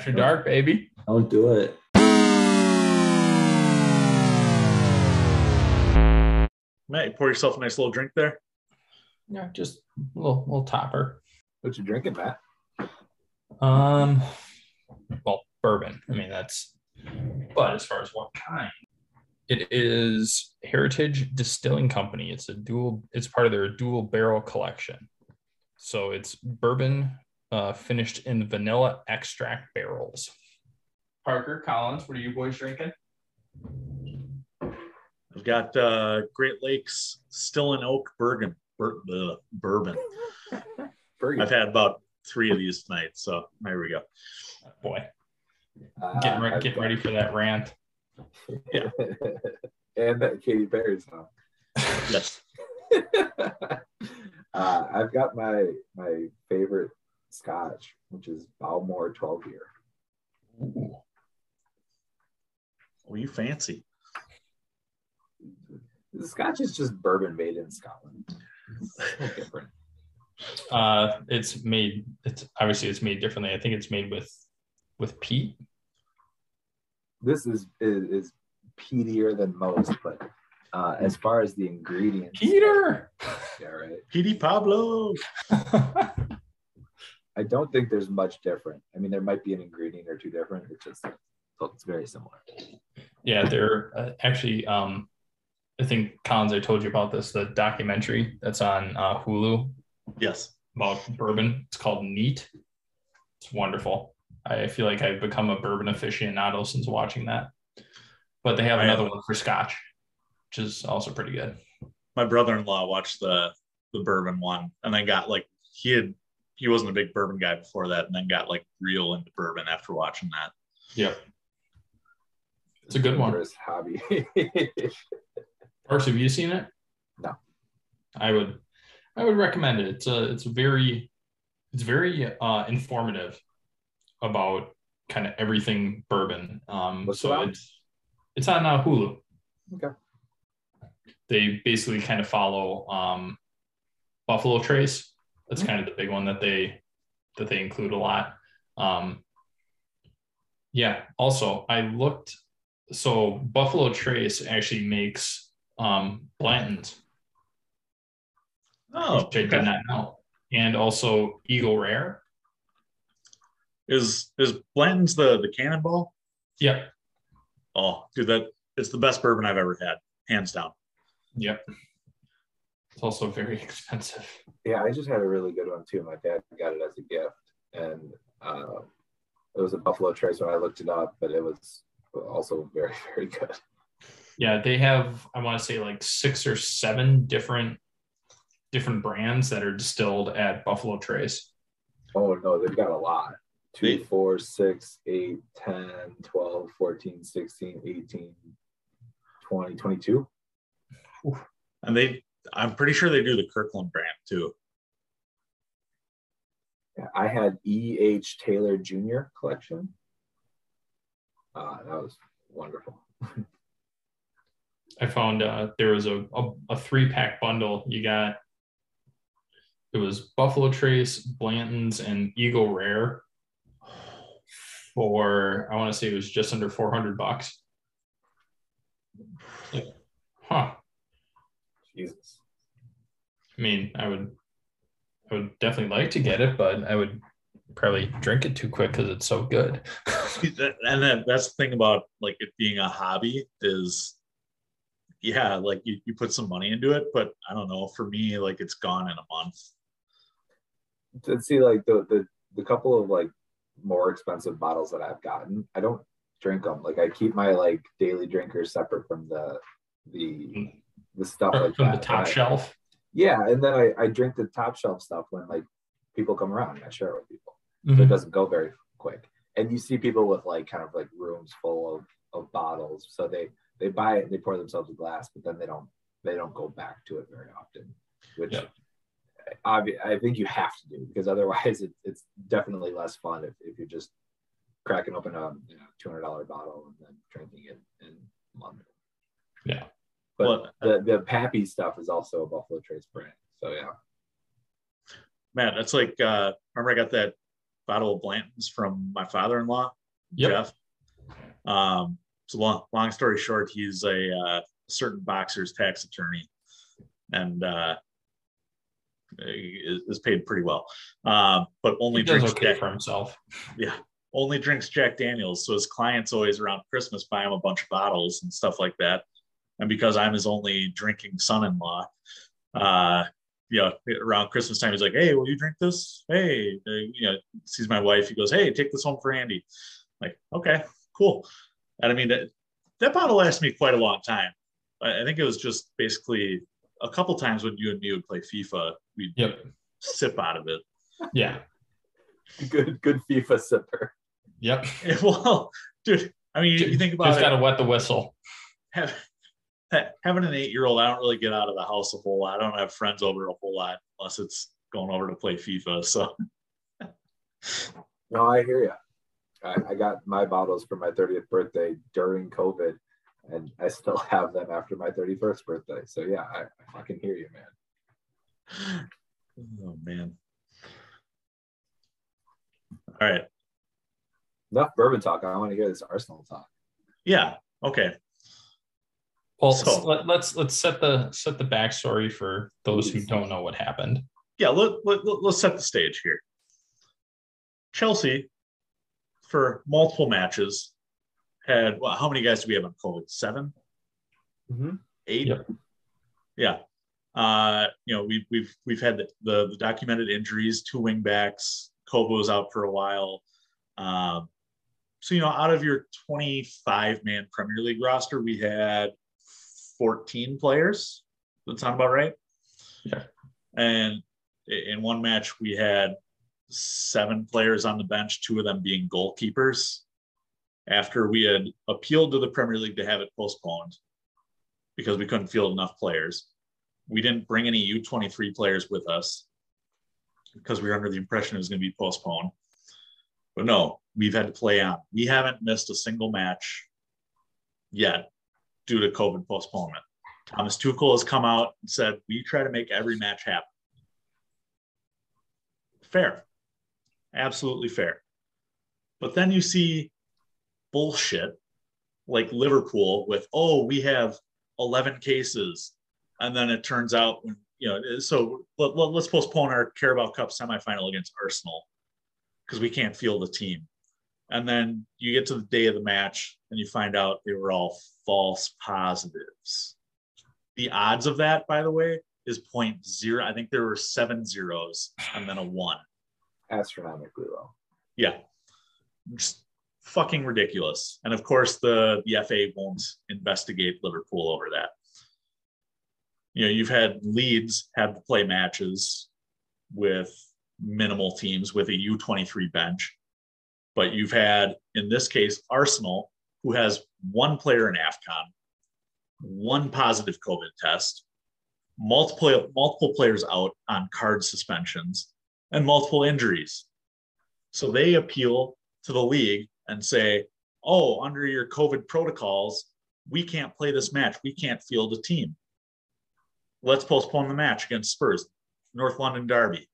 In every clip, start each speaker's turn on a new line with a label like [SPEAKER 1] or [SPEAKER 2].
[SPEAKER 1] After dark, baby.
[SPEAKER 2] Don't do it.
[SPEAKER 3] Matt, you pour yourself a nice little drink there.
[SPEAKER 1] Yeah, just a little little topper.
[SPEAKER 2] What you drinking, Pat?
[SPEAKER 1] Um, well, bourbon. I mean, that's. But as far as what kind, it is Heritage Distilling Company. It's a dual. It's part of their dual barrel collection. So it's bourbon uh, finished in vanilla extract barrels. Parker Collins, what are you boys drinking?
[SPEAKER 3] I've got uh, Great Lakes Still & Oak Bourbon. Bur- uh, bourbon.
[SPEAKER 2] Burger.
[SPEAKER 3] I've had about three of these tonight, so there we go.
[SPEAKER 1] Boy,
[SPEAKER 2] Uh,
[SPEAKER 1] getting, re-
[SPEAKER 2] I've
[SPEAKER 1] getting ready for that rant.
[SPEAKER 3] Yeah.
[SPEAKER 2] and that Katy Perry song.
[SPEAKER 3] Yes.
[SPEAKER 2] uh, I've got my my favorite Scotch, which is Bowmore 12 year.
[SPEAKER 1] Ooh.
[SPEAKER 3] Oh, you fancy.
[SPEAKER 2] The Scotch is just bourbon made in Scotland. It's different.
[SPEAKER 1] Uh, it's made. It's obviously it's made differently. I think it's made with with peat.
[SPEAKER 2] This is is, is peatier than most, but uh, as far as the ingredients,
[SPEAKER 1] Peter.
[SPEAKER 2] yeah, right.
[SPEAKER 3] Petey Pablo.
[SPEAKER 2] I don't think there's much different. I mean, there might be an ingredient or two different. It's just it's very similar.
[SPEAKER 1] yeah, they're uh, actually. Um, I think Collins, I told you about this. The documentary that's on uh, Hulu
[SPEAKER 3] Yes.
[SPEAKER 1] about bourbon. It's called Neat. It's wonderful. I feel like I've become a bourbon aficionado since watching that. But they have
[SPEAKER 3] I
[SPEAKER 1] another
[SPEAKER 3] have-
[SPEAKER 1] one for Scotch, which is also pretty good.
[SPEAKER 3] My brother-in-law watched the the bourbon one and then got like he had he wasn't a big bourbon guy before that and then got like real into bourbon after watching that.
[SPEAKER 1] Yeah, It's a good one.
[SPEAKER 2] Dangerous hobby.
[SPEAKER 1] Parks, have you seen it?
[SPEAKER 2] No.
[SPEAKER 1] I would I would recommend it. It's a it's very it's very uh informative about kind of everything bourbon. Um
[SPEAKER 2] What's
[SPEAKER 1] so it's it's on uh, Hulu.
[SPEAKER 2] Okay.
[SPEAKER 1] They basically kind of follow um Buffalo Trace. That's kind of the big one that they that they include a lot. Um yeah, also I looked so Buffalo Trace actually makes um Blanton's,
[SPEAKER 3] Oh,
[SPEAKER 1] which I did not know. And also Eagle Rare.
[SPEAKER 3] is is Blanton's the the cannonball?
[SPEAKER 1] Yep.
[SPEAKER 3] Oh, dude, that it's the best bourbon I've ever had, hands down.
[SPEAKER 1] Yep. It's also very expensive.
[SPEAKER 2] yeah, I just had a really good one too. My dad got it as a gift, and uh, it was a Buffalo Trace when I looked it up, but it was also very, very good.
[SPEAKER 1] Yeah, they have I want to say like six or seven different different brands that are distilled at Buffalo Trace.
[SPEAKER 2] Oh no, they've got a lot. Two,
[SPEAKER 3] They-
[SPEAKER 2] four, six, eight, 10, 12, 14, 16, 18, 20, 22.
[SPEAKER 3] And they I'm pretty sure they do the Kirkland brand too.
[SPEAKER 2] I had E.H. Taylor Jr. collection. Uh, that was wonderful.
[SPEAKER 1] I found uh, there was a, a, a three pack bundle. You got it was Buffalo Trace, Blanton's, and Eagle Rare for I want to say it was just under 400 bucks. Like, huh.
[SPEAKER 2] Jesus.
[SPEAKER 1] I mean, I would I would definitely like to get it, but I would probably drink it too quick because it's so good.
[SPEAKER 3] and then that's the thing about like it being a hobby is yeah like you, you put some money into it but i don't know for me like it's gone in a month
[SPEAKER 2] to see like the, the the couple of like more expensive bottles that I've gotten, I don't drink them. Like I keep my like daily drinkers separate from the the mm. The stuff
[SPEAKER 1] From
[SPEAKER 2] like
[SPEAKER 1] the top
[SPEAKER 2] I-
[SPEAKER 1] shelf.
[SPEAKER 2] Yeah, and then I I drink the top shelf stuff when like people come around and I share it with people, so
[SPEAKER 1] Mhm.
[SPEAKER 2] it doesn't go very quick. And you see people with like kind of like rooms full of of bottles, so they they buy it, they pour themselves a glass, but then they don't they don't go back to it very often, which
[SPEAKER 1] Yeah.
[SPEAKER 2] obvi- I think you have to do because otherwise it, it's definitely less fun if, if you're just cracking open a you know, $200 bottle and then drinking it in London.
[SPEAKER 1] Yeah.
[SPEAKER 2] But
[SPEAKER 3] Well,
[SPEAKER 2] the, the Pappy stuff is also a Buffalo Trace brand. So yeah.
[SPEAKER 3] man that's like uh remember i got that bottle of Blanton's from my father-in-law,
[SPEAKER 1] Yep.
[SPEAKER 3] Jeff. Um, so long, long story short, he's a uh, certain boxer's tax attorney, and uh, is, is paid pretty well. Um, but only drinks
[SPEAKER 1] okay
[SPEAKER 3] Jack,
[SPEAKER 1] for himself.
[SPEAKER 3] Yeah, only drinks Jack Daniels. So his clients always around Christmas buy him a bunch of bottles and stuff like that. And because I'm his only drinking son-in-law, uh, you know, around Christmas time, he's like, "Hey, will you drink this? Hey, uh, you know, sees my wife. He goes, "Hey, take this home for Andy." Like, okay, cool. And I mean, that that bottle lasted me quite a long time. I, I think it was just basically a couple times when you and me would play FIFA, we'd
[SPEAKER 1] Yep.
[SPEAKER 3] sip out of it.
[SPEAKER 1] Yeah.
[SPEAKER 2] Good, good FIFA sipper.
[SPEAKER 1] Yep.
[SPEAKER 3] well, dude, I mean, you, you think about it.
[SPEAKER 1] Just gotta wet the whistle.
[SPEAKER 3] have, ha- having an eight year old, I don't really get out of the house a whole lot. I don't have friends over a whole lot unless it's going over to play FIFA. So
[SPEAKER 2] No, I hear you. I, I got my bottles for my 30th birthday during COVID, and I still have them after my 31st birthday. So yeah, I, I fucking hear you, man.
[SPEAKER 3] oh man. All right.
[SPEAKER 2] Enough bourbon talk. I want to hear this Arsenal talk.
[SPEAKER 3] Yeah. Okay.
[SPEAKER 1] Well,
[SPEAKER 3] So-
[SPEAKER 1] let, let's let's set the set the backstory for those who don't know what happened.
[SPEAKER 3] Yeah. Let, let, let- let's set the stage here. Chelsea, for multiple matches, had well, how many guys do we have on COVID? 7
[SPEAKER 2] Mhm.
[SPEAKER 3] eight.
[SPEAKER 1] Yep.
[SPEAKER 3] Yeah. Uh, you know, we've we've we've had the, the, the documented injuries, two wing backs. Kobo was out for a while. Um, so you know, out of your 25 man Premier League roster, we had 14 players. Does that sound about right?
[SPEAKER 1] Yeah.
[SPEAKER 3] And in one match, we had seven players on the bench, two of them being goalkeepers. After we had appealed to the Premier League to have it postponed, because we couldn't field enough players. We didn't bring any U23 players with us because we were under the impression it was going to be postponed. But no, we've had to play on. We haven't missed a single match yet due to COVID postponement. Thomas Tuchel has come out and said, we try to make every match happen. Fair. Absolutely fair. But then you see bullshit like Liverpool with, oh, we have 11 cases. And then it turns out, when you know, so let, us postpone our Carabao Cup semifinal against Arsenal because we can't field the team. And then you get to the day of the match and you find out they were all false positives. The odds of that, by the way, is point zero. I think there were seven zeros and then a one.
[SPEAKER 2] Astronomically low.
[SPEAKER 3] Yeah. Just fucking ridiculous. And of course, the, the FA won't investigate Liverpool over that. You know, you've had Leeds have to play matches with minimal teams with a U23 bench. But you've had, in this case, Arsenal, who has one player in AFCON, one positive COVID test, multiple, multiple players out on card suspensions, and multiple injuries. So they appeal to the league and say, oh, under your COVID protocols, we can't play this match. We can't field a team. Let's postpone the match against Spurs, North London Derby.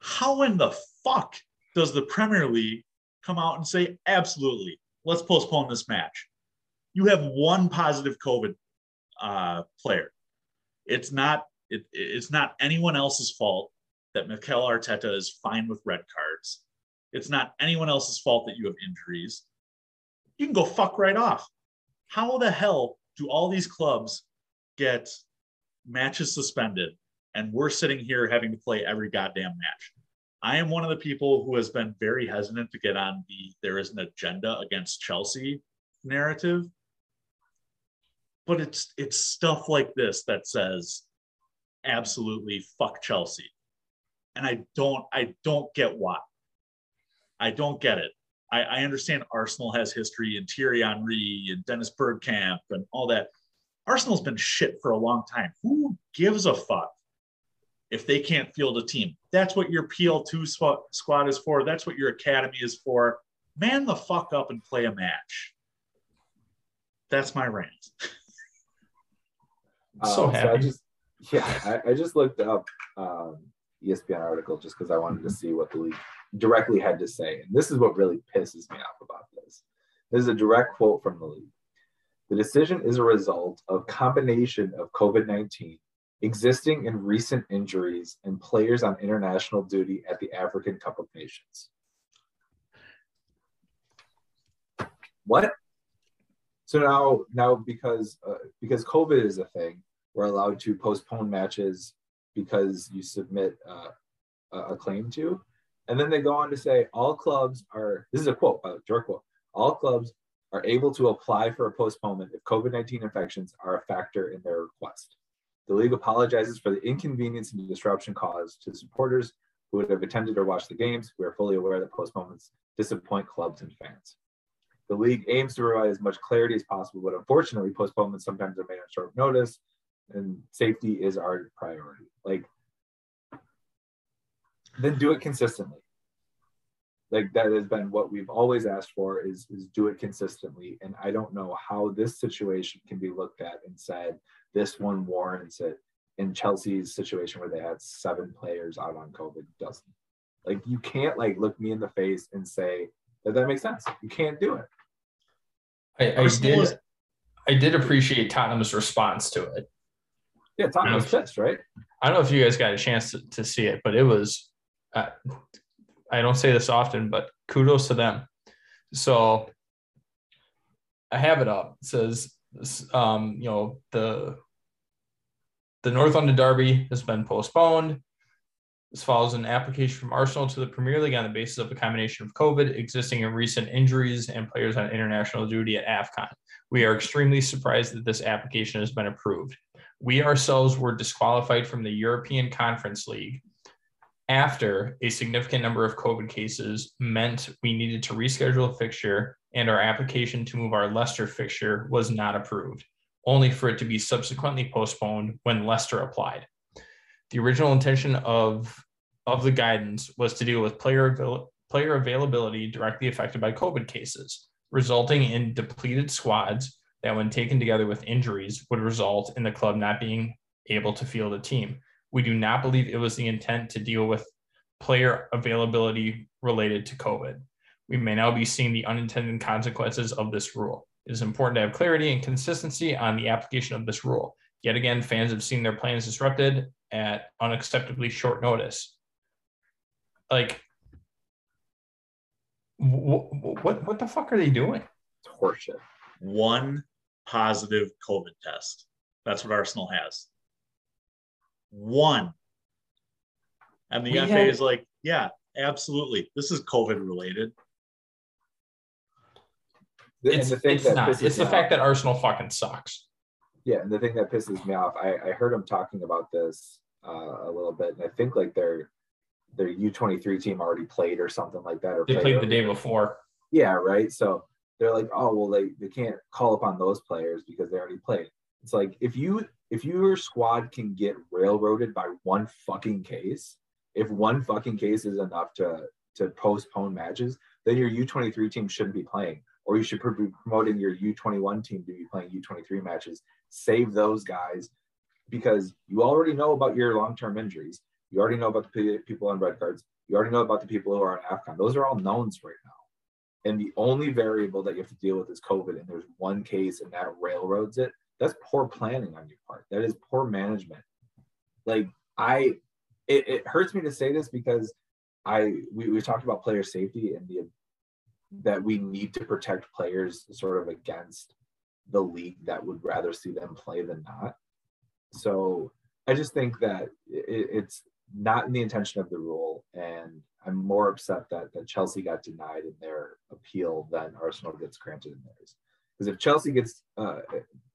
[SPEAKER 3] How in the fuck does the Premier League come out and say, absolutely, let's postpone this match? You have one positive COVID uh, player. It's not it, it's not anyone else's fault that Mikel Arteta is fine with red cards. It's not anyone else's fault that you have injuries. You can go fuck right off. How the hell do all these clubs get matches suspended and we're sitting here having to play every goddamn match? I am one of the people who has been very hesitant to get on the there is an agenda against Chelsea narrative. But it's it's stuff like this that says absolutely fuck Chelsea. And I don't I don't get why. I don't get it. I, I understand Arsenal has history and Thierry Henry and Dennis Bergkamp and all that. Arsenal's been shit for a long time. Who gives a fuck if they can't field a team? That's what your PL2 squad, squad is for. That's what your academy is for. Man the fuck up and play a match. That's my rant.
[SPEAKER 1] So
[SPEAKER 2] Um, I
[SPEAKER 1] happy.
[SPEAKER 2] just, yeah, I, I just looked up um, ESPN article just because I wanted to see what the league directly had to say. And this is what really pisses me off about this. This is a direct quote from the league. The decision is a result of combination of COVID-19, existing and recent injuries, and players on international duty at the African Cup of Nations. What? So now, now because uh, because COVID is a thing, we're allowed to postpone matches because you submit uh, a claim to. And then they go on to say all clubs are, this is a quote, by direct quote, all clubs are able to apply for a postponement if COVID 19 infections are a factor in their request. The league apologizes for the inconvenience and disruption caused to supporters who would have attended or watched the games. We are fully aware that postponements disappoint clubs and fans. The league aims to provide as much clarity as possible, but unfortunately, postponements sometimes are made on short notice, and safety is our priority. Like, then do it consistently. Like that has been what we've always asked for is, is do it consistently. And I don't know how this situation can be looked at and said this one warrants it. In Chelsea's situation where they had seven players out on COVID doesn't. Like you can't like look me in the face and say that that makes sense. You can't do it.
[SPEAKER 1] I, I did. I did appreciate Tottenham's response to it.
[SPEAKER 2] Yeah, Tottenham was pissed, right?
[SPEAKER 1] I don't know if you guys got a chance to, to see it, but it was. Uh, I don't say this often, but kudos to them. So I have it up. It says, um, you know, the the North London Derby has been postponed. This follows an application from Arsenal to the Premier League on the basis of a combination of COVID, existing and recent injuries, and players on international duty at AFCON. We are extremely surprised that this application has been approved. We ourselves were disqualified from the European Conference League after a significant number of COVID cases meant we needed to reschedule a fixture, and our application to move our Leicester fixture was not approved, only for it to be subsequently postponed when Leicester applied. The original intention of, of the guidance was to deal with player, avail- player availability directly affected by COVID cases, resulting in depleted squads that, when taken together with injuries, would result in the club not being able to field a team. We do not believe it was the intent to deal with player availability related to COVID. We may now be seeing the unintended consequences of this rule. It is important to have clarity and consistency on the application of this rule. Yet again, fans have seen their plans disrupted at unacceptably short notice. Like, what what, what the fuck are they doing?
[SPEAKER 2] It's horseshit.
[SPEAKER 3] One positive COVID test. That's what Arsenal has. One. And the
[SPEAKER 1] We
[SPEAKER 3] FA
[SPEAKER 1] had-
[SPEAKER 3] is like, yeah, absolutely. This is COVID related.
[SPEAKER 2] And
[SPEAKER 1] It's,
[SPEAKER 2] the thing
[SPEAKER 1] it's
[SPEAKER 2] that
[SPEAKER 1] not. It's the
[SPEAKER 2] me
[SPEAKER 1] fact
[SPEAKER 2] off-
[SPEAKER 1] that Arsenal fucking sucks.
[SPEAKER 2] Yeah, and the thing that pisses me off, I, I heard him talking about this uh, a little bit, and I think like their their U twenty three team already played or something like that, or
[SPEAKER 1] They played the day before.
[SPEAKER 2] Yeah, right. So they're like, oh well, they they can't call upon those players because they already played. It's like if you if your squad can get railroaded by one fucking case, if one fucking case is enough to to postpone matches, then your U twenty three team shouldn't be playing, or you should be promoting your U twenty one team to be playing U twenty three matches. Save those guys because you already know about your long term injuries. You already know about the people on red cards. You already know about the people who are on AFCON. Those are all knowns right now. And the only variable that you have to deal with is COVID. And there's one case and that railroads it. That's poor planning on your part. That is poor management. Like I, it, it hurts me to say this because I we, we talked about player safety and the that we need to protect players sort of against the league that would rather see them play than not. So I just think that it, it's not in the intention of the rule, and I'm more upset that that Chelsea got denied in their appeal than Arsenal gets granted in theirs. Because if Chelsea gets uh,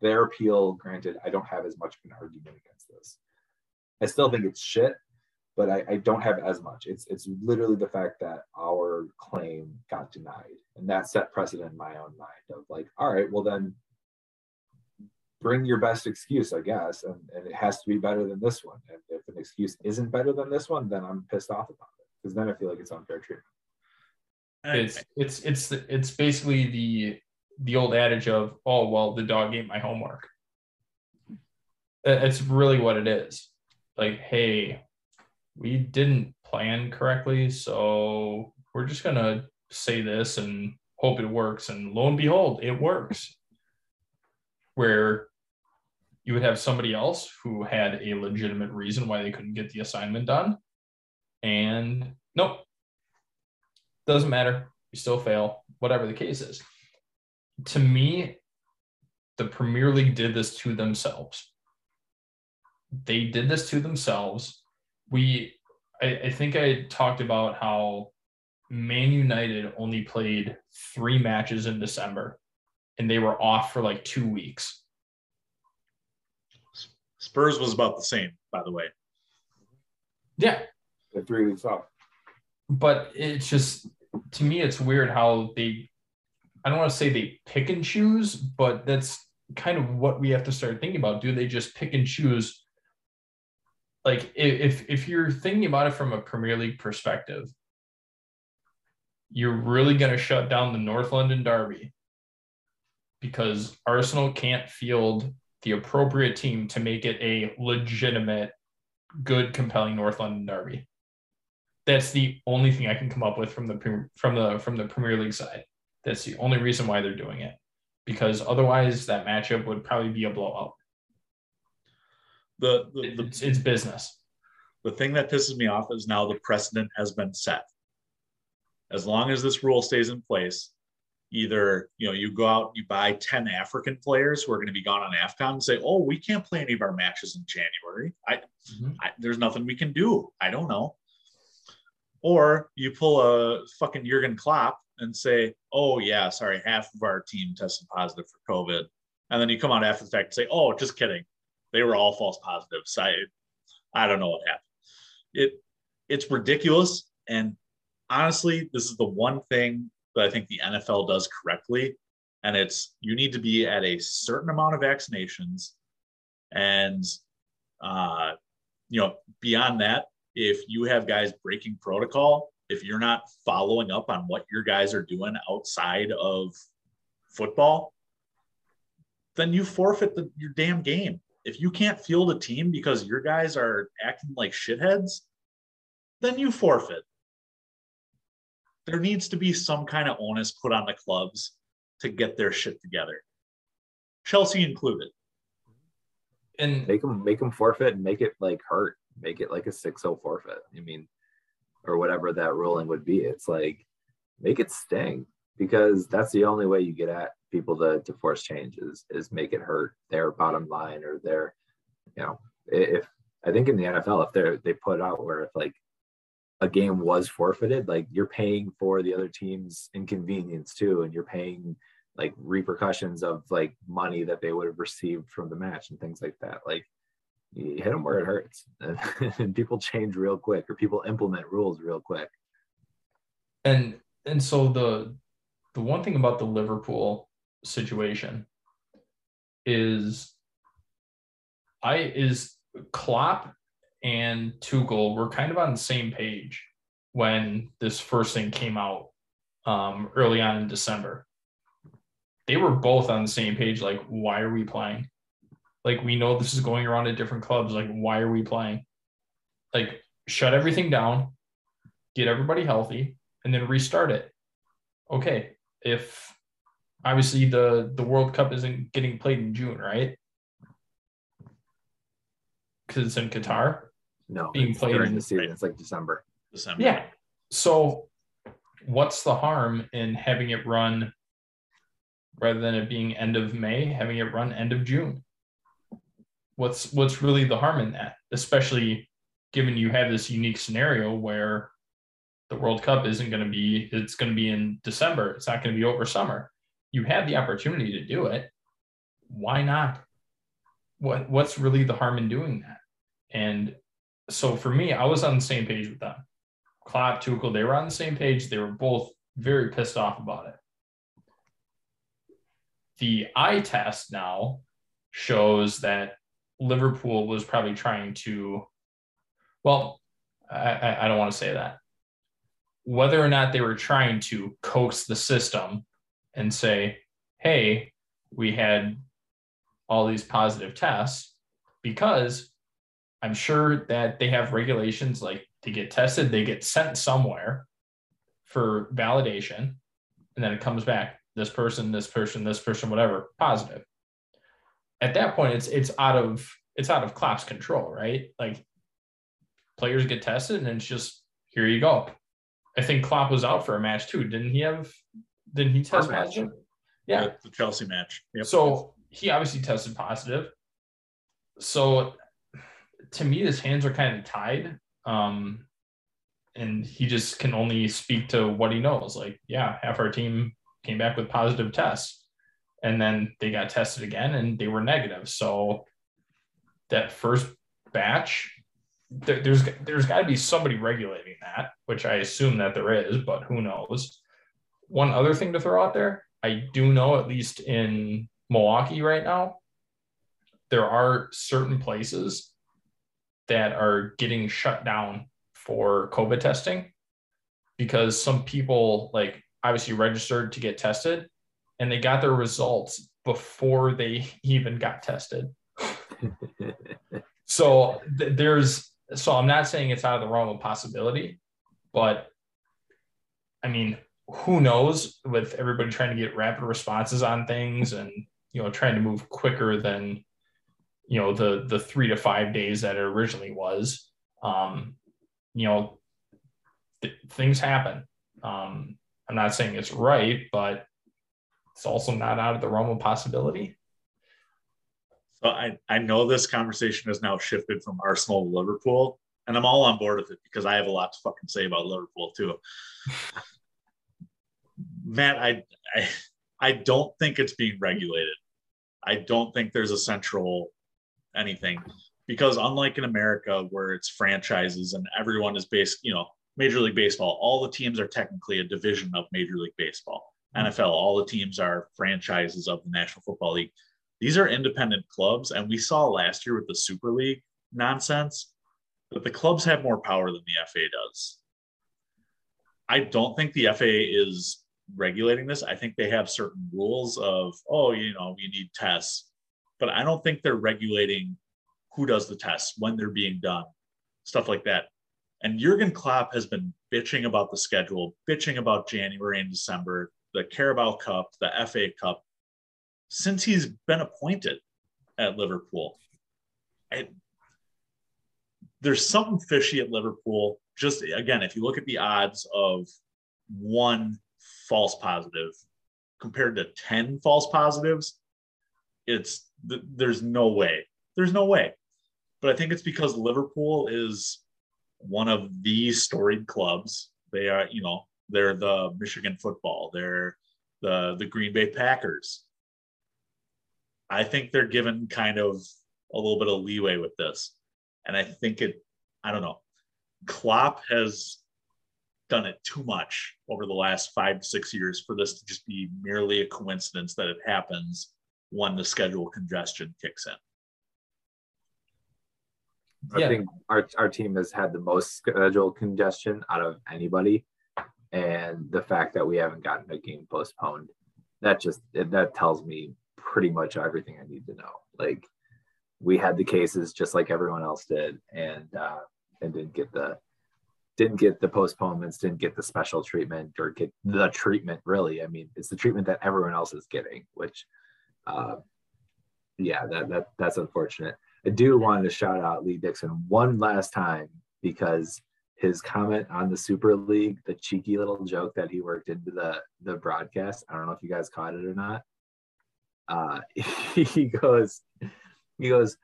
[SPEAKER 2] their appeal granted, I don't have as much of an argument against this. I still think it's shit, but I, I don't have as much. It's it's literally the fact that our claim got denied, and that set precedent in my own mind of like, all right, well then bring your best excuse, I guess, and, and it has to be better than this one. And if an excuse isn't better than this one, then I'm pissed off about it because then I feel like it's unfair treatment.
[SPEAKER 1] It's it's it's it's basically the the old adage of oh well the dog ate my homework. It's really what it is. Like hey, we didn't plan correctly. So we're just going to say this and hope it works. And lo and behold, it works. Where you would have somebody else who had a legitimate reason why they couldn't get the assignment done. And nope, doesn't matter. You still fail, whatever the case is. To me, the Premier League did this to themselves. They did this to themselves. We, I, I think I talked about how Man United only played three matches in December and they were off for like two weeks.
[SPEAKER 3] Spurs was about the same, by the way.
[SPEAKER 1] Yeah.
[SPEAKER 2] The three weeks off.
[SPEAKER 1] But it's just, to me, it's weird how they, I don't want to say they pick and choose, but that's kind of what we have to start thinking about. Do they just pick and choose? Like, if, if you're thinking about it from a Premier League perspective, you're really going to shut down the North London Derby because Arsenal can't field the appropriate team to make it a legitimate, good, compelling North London Derby. That's the only thing I can come up with from the from the from the Premier League side. That's the only reason why they're doing it, because otherwise that matchup would probably be a blowout.
[SPEAKER 3] The, the, the
[SPEAKER 1] it's, it's business.
[SPEAKER 3] The thing that pisses me off is now the precedent has been set. As long as this rule stays in place, either you know you go out you buy 10 african players who are going to be gone on afcon and say oh we can't play any of our matches in january. I, mm-hmm. I, there's nothing we can do. I don't know. Or you pull a fucking jurgen klopp and say oh yeah sorry half of our team tested positive for covid. And then you come out after the fact and say oh just kidding they were all false positives i i don't know what happened it it's ridiculous and honestly, this is the one thing that I think the NFL does correctly. And it's you need to be at a certain amount of vaccinations. And, uh, you know, beyond that, if you have guys breaking protocol, if you're not following up on what your guys are doing outside of football, then you forfeit the, your damn game. If you can't field a team because your guys are acting like shitheads, then you forfeit there needs to be some kind of onus put on the clubs to get their shit together. Chelsea included.
[SPEAKER 2] And make them make them forfeit and make it like hurt. Make it like a 6-0 forfeit. I mean, or whatever that ruling would be. It's like make it sting because that's the only way you get at people to, to force change is, is make it hurt their bottom line or their, you know, if I think in the NFL, if they're they put out where if like a game was forfeited, like you're paying for the other team's inconvenience too, and you're paying like repercussions of like money that they would have received from the match and things like that. Like you hit them where it hurts, and people change real quick, or people implement rules real quick.
[SPEAKER 1] And and so the the one thing about the Liverpool situation is I is Klopp and Tuchel were kind of on the same page when this first thing came out um, early on in December. They were both on the same page. Like, why are we playing? Like, we know this is going around at different clubs. Like, why are we playing? Like, shut everything down, get everybody healthy, and then restart it. Okay, if obviously the the World Cup isn't getting played in June, right? Because it's in Qatar.
[SPEAKER 2] No, being played during in the season. It's like December.
[SPEAKER 1] December. Yeah. So, what's the harm in having it run rather than it being end of May, having it run end of June? What's what's really the harm in that? Especially given you have this unique scenario where the World Cup isn't going to be it's going to be in December. It's not going to be over summer. You had the opportunity to do it. Why not? What what's really the harm in doing that? And so for me, I was on the same page with them. Klopp, Tuchel, they were on the same page. They were both very pissed off about it. The eye test now shows that Liverpool was probably trying to, well, I, I don't want to say that. Whether or not they were trying to coax the system and say, hey, we had all these positive tests because I'm sure that they have regulations like to get tested, they get sent somewhere for validation, and then it comes back this person, this person, this person, whatever, positive. At that point, it's it's out of it's out of Klopp's control, right? Like players get tested, and it's just here you go. I think Klopp was out for a match too. Didn't he have? Didn't he test positive? Yeah,
[SPEAKER 3] The- the Chelsea match. Yep.
[SPEAKER 1] so he obviously tested positive. So to me, his hands are kind of tied. Um, and he just can only speak to what he knows. Like, yeah, half our team came back with positive tests. And then they got tested again and they were negative. So that first batch, there, there's there's got to be somebody regulating that, which I assume that there is, but who knows. One other thing to throw out there, I do know at least in Milwaukee right now, there are certain places that are getting shut down for COVID testing because some people like obviously registered to get tested and they got their results before they even got tested. So th- there's so I'm not saying it's out of the realm of possibility, but I mean, who knows with everybody trying to get rapid responses on things and you know trying to move quicker than you know the the three to five days that it originally was. Um, you know, th- things happen. Um, I'm not saying it's right, but it's also not out of the realm of possibility.
[SPEAKER 3] So I, I know this conversation has now shifted from Arsenal to Liverpool, and I'm all on board with it because I have a lot to fucking say about Liverpool too. Matt, I, I I don't think it's being regulated. I don't think there's a central anything because unlike in America where it's franchises and everyone is based, you know, Major League Baseball, all the teams are technically a division of Major League Baseball. Hmm. NFL, all the teams are franchises of the National Football League these are independent clubs and we saw last year with the super league nonsense that the clubs have more power than the fa does i don't think the fa is regulating this i think they have certain rules of oh you know you need tests but i don't think they're regulating who does the tests when they're being done stuff like that and jurgen klopp has been bitching about the schedule bitching about january and december the carabao cup the fa cup since he's been appointed at Liverpool. I, there's something fishy at Liverpool. Just again, if you look at the odds of one false positive compared to 10 false positives, it's there's no way. There's no way. But I think it's because Liverpool is one of the storied clubs. They are, you know, they're the Michigan football, they're the the Green Bay Packers I think they're given kind of a little bit of leeway with this. And I think it, I don't know, Klopp has done it too much over the last five to six years for this to just be merely a coincidence that it happens when the schedule congestion kicks in.
[SPEAKER 2] I think our, our team has had the most schedule congestion out of anybody. And the fact that we haven't gotten a game postponed, that just that tells me pretty much everything I need to know. Like we had the cases just like everyone else did, and uh, and didn't get the didn't get the postponements, didn't get the special treatment or get the treatment. Really, I mean, it's the treatment that everyone else is getting, which, uh, yeah, that that that's unfortunate. I do want to shout out Lee Dixon one last time because his comment on the Super League, the cheeky little joke that he worked into the the broadcast. I don't know if you guys caught it or not. Uh, he goes, he goes,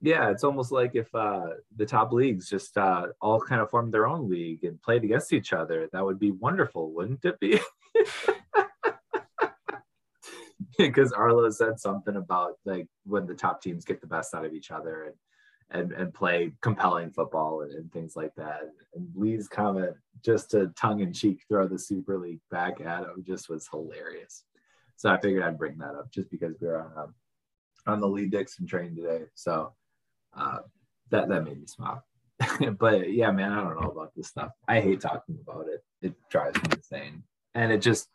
[SPEAKER 2] yeah, it's almost like if uh, the top leagues just uh, all kind of formed their own league and played against each other. That would be wonderful, wouldn't it be? because Arlo said something about like when the top teams get the best out of each other and and, and play compelling football and, and things like that. And Lee's comment, just to tongue in cheek throw the Super League back at him, just was hilarious. So I figured I'd bring that up just because we are on um, on the Lee Dixon train today. So uh, that that made me smile. but yeah, man, I don't know about this stuff. I hate talking about it. It drives me insane. And it just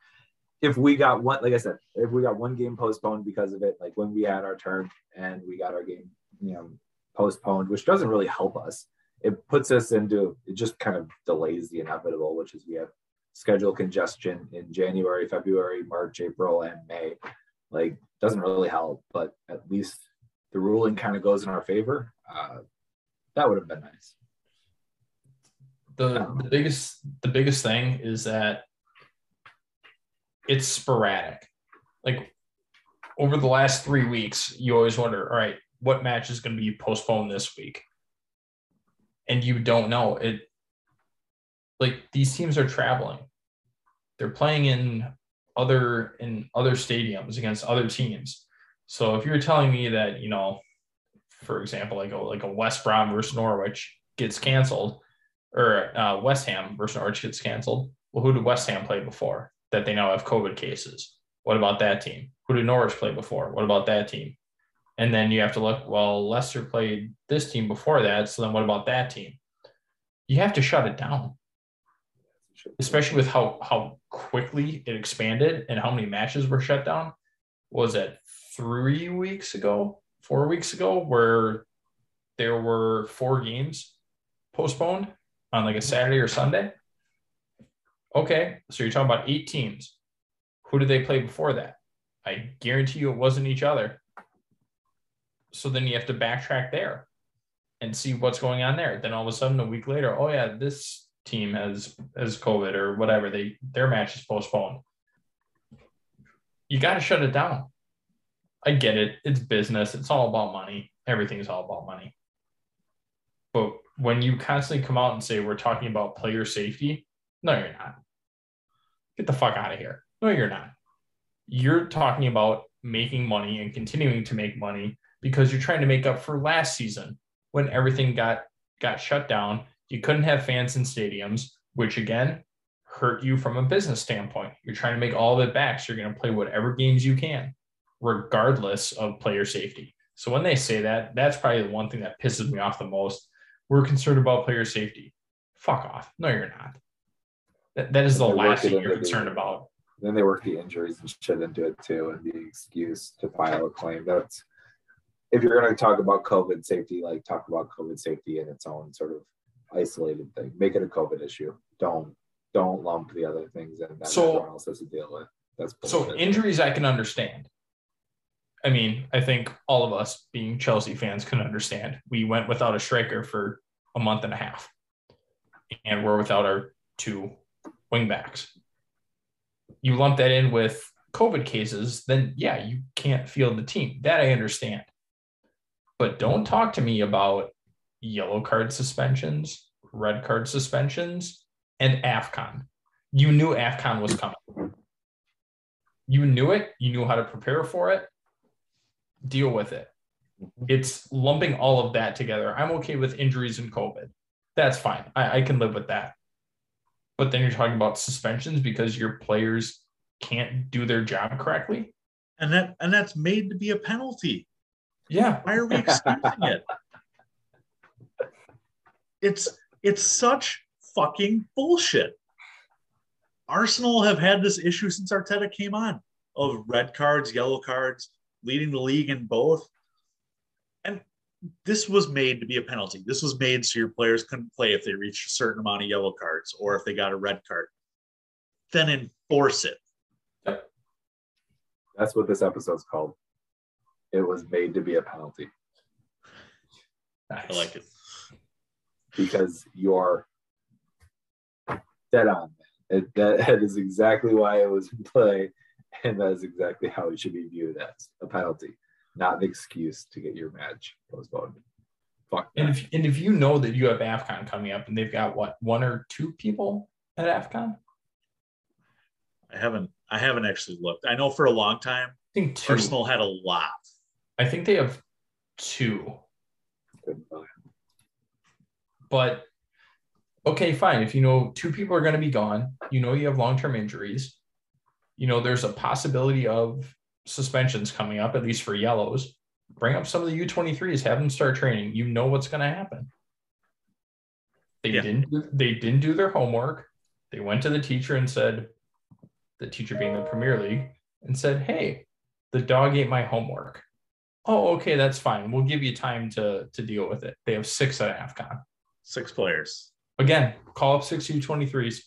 [SPEAKER 2] if we got one, like I said, if we got one game postponed because of it, like when we had our turn and we got our game, you know, postponed, which doesn't really help us. it puts us into it just kind of delays the inevitable, which is we have schedule congestion in January, February, March, April, and May. Like doesn't really help, but at least the ruling kind of goes in our favor. Uh, that would have been nice.
[SPEAKER 1] The, the biggest the biggest thing is that it's sporadic. Like over the last three weeks, you always wonder, all right, what match is going to be postponed this week? And you don't know. It like these teams are traveling. They're playing in other in other stadiums against other teams. So if you're telling me that, you know, for example, like a like a West Brom versus Norwich gets canceled, or uh, West Ham versus Norwich gets canceled, well, who did West Ham play before that they now have COVID cases? What about that team? Who did Norwich play before? What about that team? And then you have to look, well, Leicester played this team before that. So then what about that team? You have to shut it down, especially with how, how quickly it expanded and how many matches were shut down. Was it three weeks ago, four weeks ago, where there were four games postponed on like a Saturday or Sunday? Okay, so you're talking about eight teams. Who did they play before that? I guarantee you it wasn't each other. So then you have to backtrack there and see what's going on there. Then all of a sudden, a week later, oh yeah, this team has has COVID or whatever. They their match is postponed. You got to shut it down. I get it. It's business. It's all about money. Everything's all about money. But when you constantly come out and say we're talking about player safety, no, you're not. Get the fuck out of here. No, you're not. You're talking about making money and continuing to make money because you're trying to make up for last season when everything got got shut down. You couldn't have fans in stadiums, which again hurt you from a business standpoint. You're trying to make all of it back, so you're going to play whatever games you can, regardless of player safety. So when they say that, that's probably the one thing that pisses me off the most. We're concerned about player safety. Fuck off. No, you're not. That, that is the last thing you're concerned about.
[SPEAKER 2] Then they work the injuries and shit into it too, and the excuse to file a claim. That's if you're going to talk about COVID safety, like talk about COVID safety in its own sort of isolated thing. Make it a COVID issue. Don't don't lump the other things in that so, everyone else has to deal with. That's
[SPEAKER 1] bullshit. so injuries I can understand. I mean, I think all of us being Chelsea fans can understand. We went without a striker for a month and a half, and we're without our two wingbacks. You lump that in with COVID cases, then yeah, you can't field the team. That I understand. But don't talk to me about yellow card suspensions, red card suspensions, and AFCON. You knew AFCON was coming. You knew it. You knew how to prepare for it. Deal with it. Mm-hmm. It's lumping all of that together. I'm okay with injuries and COVID. That's fine. I, I can live with that. But then you're talking about suspensions because your players can't do their job correctly.
[SPEAKER 3] And that and that's made to be a penalty.
[SPEAKER 1] Yeah.
[SPEAKER 3] Why are we excusing it? It's it's such fucking bullshit. Arsenal have had this issue since Arteta came on of red cards, yellow cards, leading the league in both And this was made to be a penalty. This was made so your players couldn't play if they reached a certain amount of yellow cards or if they got a red card. Then enforce it.
[SPEAKER 2] Yep. That's what this episode's called. It was made to be a penalty.
[SPEAKER 3] Nice. I like it.
[SPEAKER 2] Because you're dead on, man. It, that is exactly why it was in play, and that is exactly how it should be viewed as a penalty not an excuse to get your match postponed.
[SPEAKER 1] Fuck. And if, and if you know that you have AFCON coming up and they've got what, one or two people at AFCON?
[SPEAKER 3] I haven't I haven't actually looked. I know for a long time I think two. Arsenal had a lot.
[SPEAKER 1] I think they have two. But okay, fine. If you know two people are going to be gone, you know you have long-term injuries. You know there's a possibility of suspensions coming up, at least for yellows. Bring up some of the U23s, have them start training. You know what's going to happen. They yeah. didn't. They didn't do their homework. They went to the teacher and said, the teacher being the Premier League, and said, "Hey, the dog ate my homework." Oh, okay, that's fine. We'll give you time to to deal with it. They have six at AFCON.
[SPEAKER 3] Six players.
[SPEAKER 1] Again, call up six U23s.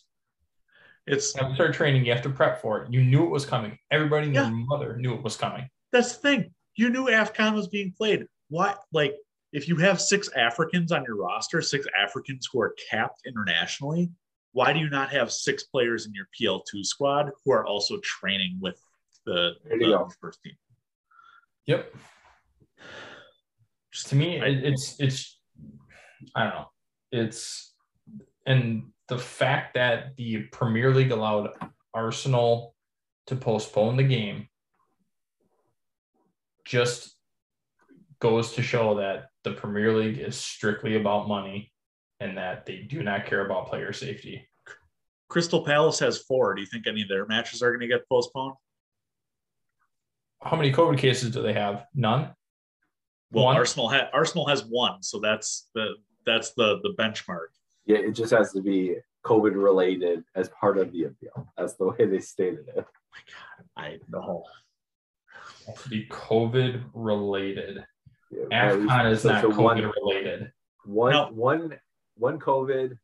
[SPEAKER 3] It's
[SPEAKER 1] Have start training. You have to prep for it. You knew it was coming. Everybody and
[SPEAKER 3] Yeah.
[SPEAKER 1] their mother knew it was coming.
[SPEAKER 3] that's the thing. You knew AFCON was being played. Why? Like, if you have six Africans on your roster, six Africans who are capped internationally, why do you not have six players in your PL2 squad who are also training with the,
[SPEAKER 2] There
[SPEAKER 3] the first team?
[SPEAKER 1] Yep. Just to me, it, it's it's I don't know. It's and the fact that the Premier League allowed Arsenal to postpone the game just goes to show that the Premier League is strictly about money and that they do not care about player safety.
[SPEAKER 3] Crystal Palace has four. Do you think any of their matches are going to get postponed?
[SPEAKER 1] How many COVID cases do they have? None.
[SPEAKER 3] Well,
[SPEAKER 1] One.
[SPEAKER 3] Arsenal ha- Arsenal has one, so that's the that's the the benchmark.
[SPEAKER 2] Yeah, it just has to be COVID related as part of the appeal. That's the way they stated it.
[SPEAKER 3] Oh my God, I know.
[SPEAKER 1] To be COVID related.
[SPEAKER 2] Yeah,
[SPEAKER 1] AFCON is
[SPEAKER 2] so-
[SPEAKER 1] not
[SPEAKER 2] so
[SPEAKER 1] COVID
[SPEAKER 2] one,
[SPEAKER 1] related.
[SPEAKER 2] one,
[SPEAKER 3] No.
[SPEAKER 2] one, one COVID,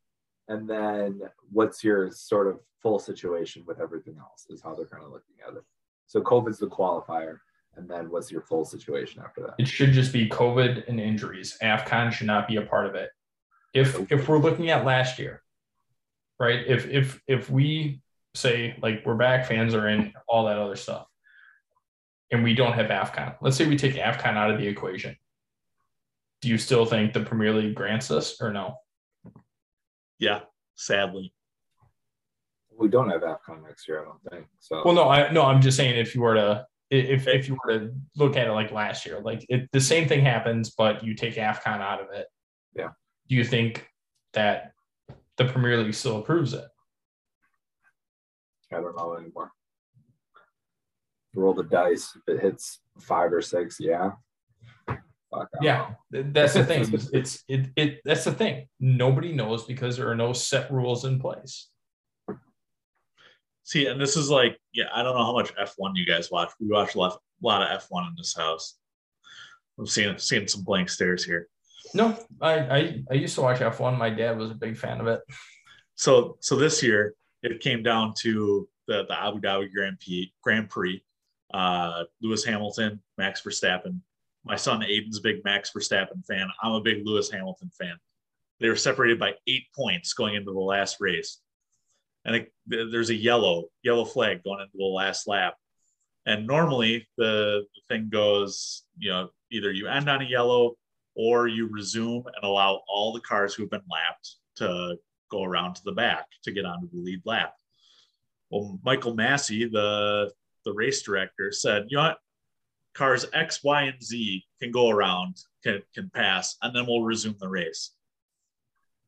[SPEAKER 2] and then what's your sort of full situation with everything else is how they're kind of looking at it. So COVID's the qualifier, and then what's your full situation after that?
[SPEAKER 1] It should just be COVID and injuries. AFCON should not be a part of it. If if we're looking at last year, right? If if if we say like we're back, fans are in, all that other stuff, and we don't have AFCON. Let's say we take AFCON out of the equation. Do you still think the Premier League grants us or no?
[SPEAKER 3] Yeah, sadly.
[SPEAKER 2] We don't have AFCON next year, I don't think. So
[SPEAKER 1] Well, no, I no, I'm just saying if you were to if if you were to look at it like last year, like it, the same thing happens, but you take AFCON out of it.
[SPEAKER 2] Yeah.
[SPEAKER 1] Do you think that the Premier League still approves it?
[SPEAKER 2] I don't know anymore. Roll the dice. If it hits five or six, yeah. Fuck,
[SPEAKER 1] Yeah,
[SPEAKER 2] know.
[SPEAKER 1] that's the thing. It's, it's it it that's the thing. Nobody knows because there are no set rules in place.
[SPEAKER 3] See, and this is like, yeah, I don't know how much F1 you guys watch. We watch a lot, a lot of F1 in this house. I'm seeing seeing some blank stares here.
[SPEAKER 1] No, I I, I used to watch F1. My dad was a big fan of it.
[SPEAKER 3] So so this year it came down to the the Abu Dhabi Grand Prix. Grand Prix. Uh, Lewis Hamilton, Max Verstappen. My son Aiden's a big Max Verstappen fan. I'm a big Lewis Hamilton fan. They were separated by eight points going into the last race, and it, there's a yellow yellow flag going into the last lap. And normally the, the thing goes, you know, either you end on a yellow or you resume and allow all the cars who've been lapped to go around to the back to get onto the lead lap. Well, Michael Masi, the the race director, said, you know what? Cars X, Y, and Z can go around, can, can pass, and then we'll resume the race.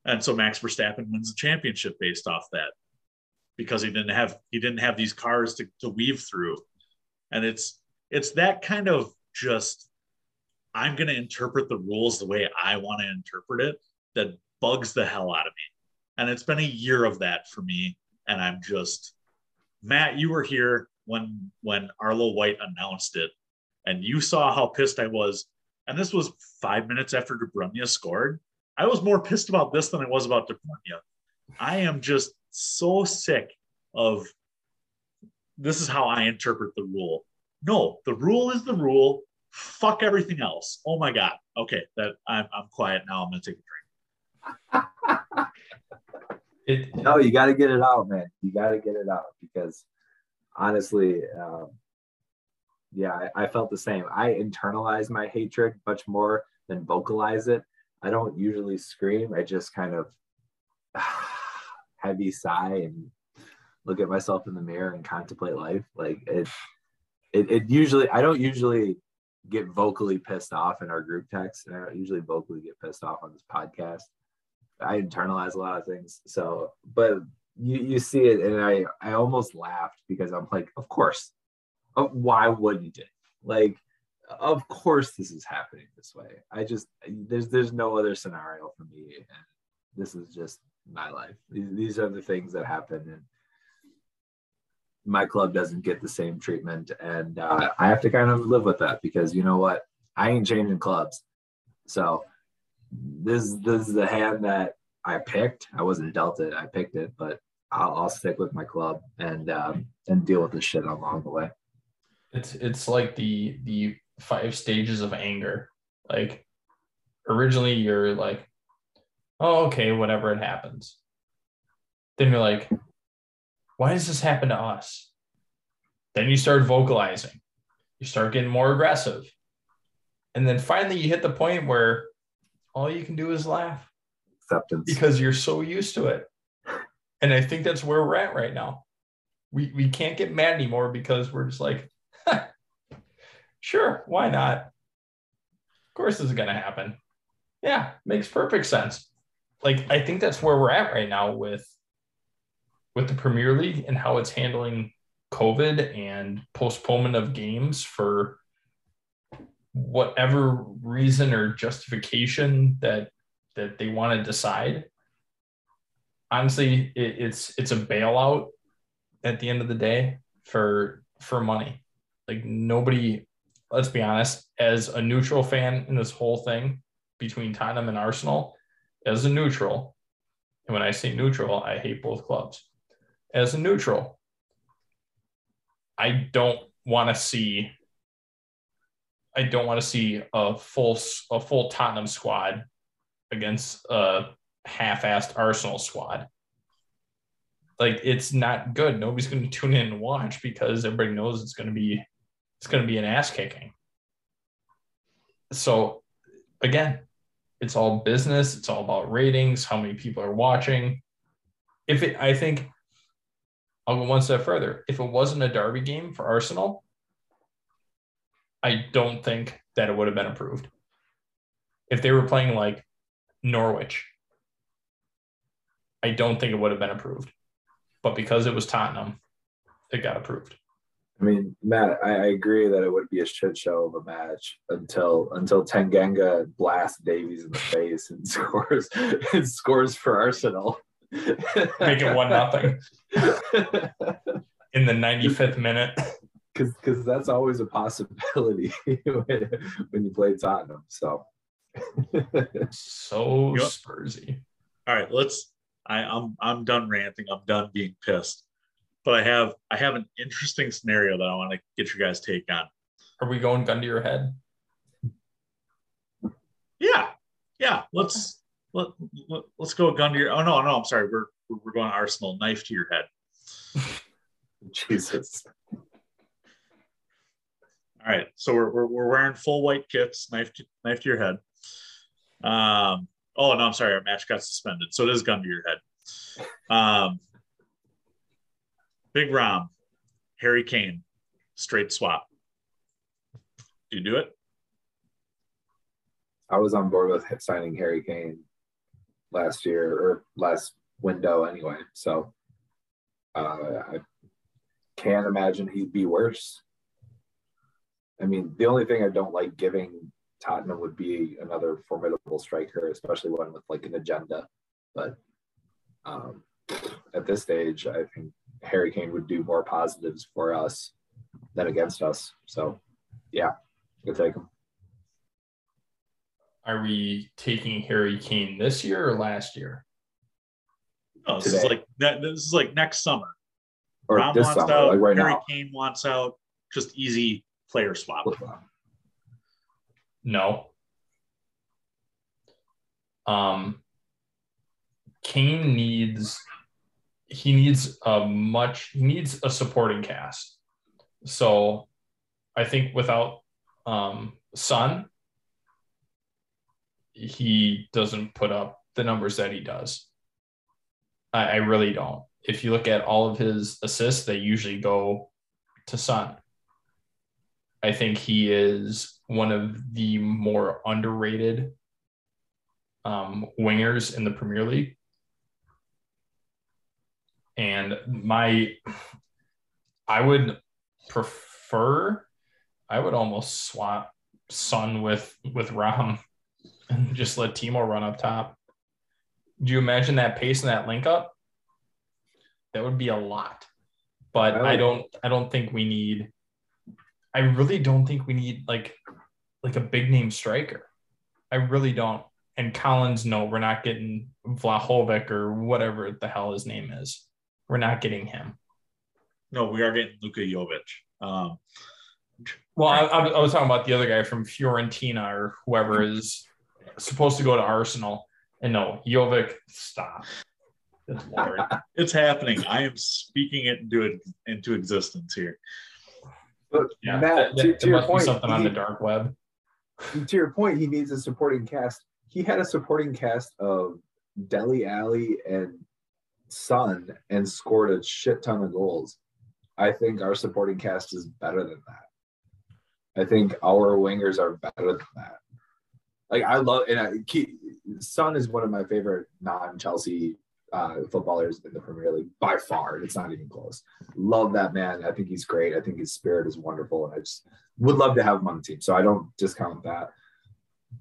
[SPEAKER 3] And so Max Verstappen wins the championship based off that because he didn't have he didn't have these cars to, to weave through. And it's it's that kind of just I'm gonna interpret the rules the way I want to interpret it that bugs the hell out of me. And it's been a year of that for me. And I'm just Matt, you were here when when Arlo White announced it, and you saw how pissed I was. And this was five minutes after Bruyne scored. I was more pissed about this than I was about Bruyne. I am just so sick of this is how I interpret the rule. No, the rule is the rule. Fuck everything else. Oh my god. Okay, that I'm I'm quiet now. I'm gonna take a drink.
[SPEAKER 1] It
[SPEAKER 2] No, you got to get it out, man. You got to get it out because honestly, um, yeah, I, I felt the same. I internalize my hatred much more than vocalize it. I don't usually scream. I just kind of heavy sigh and look at myself in the mirror and contemplate life. Like it, it, it usually, I don't usually get vocally pissed off in our group text. And I don't usually vocally get pissed off on this podcast. I internalize a lot of things. So, but you you see it, and I I almost laughed because I'm like, of course, uh, why wouldn't it? Like, of course this is happening this way. I just there's there's no other scenario for me, and this is just my life. These, these are the things that happen, and my club doesn't get the same treatment, and uh, I have to kind of live with that because you know what, I ain't changing clubs, so this this is the hand that I picked. I wasn't dealt it. I picked it, but I'll, I'll stick with my club and um, and deal with the shit along the way.
[SPEAKER 1] It's it's like the the five stages of anger. Like originally you're like, oh okay, whatever it happens. Then you're like, why does this happen to us? Then you start vocalizing. You start getting more aggressive. And then finally you hit the point where all you can do is laugh
[SPEAKER 2] Acceptance.
[SPEAKER 1] because you're so used to it. And I think that's where we're at right now. We we can't get mad anymore because we're just like, sure, why not? Of course this is gonna happen. Yeah, makes perfect sense. Like I think that's where we're at right now with with the Premier League and how it's handling COVID and postponement of games for whatever reason or justification that that they want to decide. Honestly it, it's it's a bailout at the end of the day for for money. Like nobody let's be honest as a neutral fan in this whole thing between tottenham and arsenal as a neutral and when i say neutral i hate both clubs as a neutral i don't want to see i don't want to see a full a full tottenham squad against a half-assed Arsenal squad. Like it's not good. Nobody's going to tune in and watch because everybody knows it's going to be it's going to be an ass kicking. So again, it's all business. It's all about ratings, how many people are watching. If it, I think, I'll go one step further. If it wasn't a derby game for Arsenal, I don't think that it would have been approved. If they were playing like Norwich. I don't think it would have been approved, but because it was Tottenham, it got approved.
[SPEAKER 2] I mean, Matt, I, I agree that it would be a shit show of a match until until Tanganga blasts Davies in the face and scores and scores for Arsenal.
[SPEAKER 1] Make it one nothing in the 95th minute.
[SPEAKER 2] Because because that's always a possibility when, when you play Tottenham. So
[SPEAKER 1] so
[SPEAKER 3] Yep.
[SPEAKER 1] Spursy.
[SPEAKER 3] All right, let's. I, I'm I'm done ranting. I'm done being pissed. But I have I have an interesting scenario that I want to get your guys' take on.
[SPEAKER 1] Are we going gun to your head?
[SPEAKER 3] Yeah, yeah. Let's let, let let's go gun to your. Oh no, no. I'm sorry. We're we're we're going Arsenal knife to your head.
[SPEAKER 2] Jesus.
[SPEAKER 3] All right, so we're, we're, we're wearing full white kits, knife to, knife to your head. Um, oh no, I'm sorry, our match got suspended, so it is gun to your head. Um, Big Rom, Harry Kane, straight swap. Do you do it?
[SPEAKER 2] I was on board with signing Harry Kane last year or last window anyway. So uh, I can't imagine he'd be worse. I mean, the only thing I don't like giving Tottenham would be another formidable striker, especially one with like an agenda. But um, at this stage, I think Harry Kane would do more positives for us than against us. So, yeah, good take him.
[SPEAKER 1] Are we taking Harry Kane this year or last year?
[SPEAKER 3] No, this is like that. This is like next summer.
[SPEAKER 2] Or
[SPEAKER 3] Rom
[SPEAKER 2] this
[SPEAKER 3] wants
[SPEAKER 2] summer,
[SPEAKER 3] out.
[SPEAKER 2] like right
[SPEAKER 3] Harry
[SPEAKER 2] now.
[SPEAKER 3] Kane wants out. Just easy player swap.
[SPEAKER 1] No. Um, Kane needs he needs a much he needs a supporting cast. So I think without um Son, he doesn't put up the numbers that he does. I, I really don't. If you look at all of his assists, they usually go to Son. I think he is one of the more underrated um, wingers in the Premier League. And my, I would prefer, I would almost swap Son with with Rom and just let Timo run up top. Do you imagine that pace and that link up? That would be a lot. But
[SPEAKER 2] I
[SPEAKER 1] I don't I don't think we need I really don't think we need like like a big name striker. I really don't. And Collins, no, we're not getting Vlahovic or whatever the hell his name is. We're not getting him.
[SPEAKER 3] No, we are getting Luka Jovic. Um,
[SPEAKER 1] well, I, I, was talking about the other guy from Fiorentina or whoever is supposed to go to Arsenal. And no, Jovic, stop.
[SPEAKER 3] it's happening. I am speaking it into into existence here.
[SPEAKER 2] But yeah, Matt, to, to your point,
[SPEAKER 1] something he, on the dark web.
[SPEAKER 2] To your point, he needs a supporting cast. He had a supporting cast of Dele Alli and Son and scored a shit ton of goals. I think our supporting cast is better than that. I think our wingers are better than that. Like I love and I, Son is one of my favorite non-Chelsea uh, footballers in the Premier League by far. It's not even close. Love that man. I think he's great. I think his spirit is wonderful, and I just would love to have him on the team. So I don't discount that.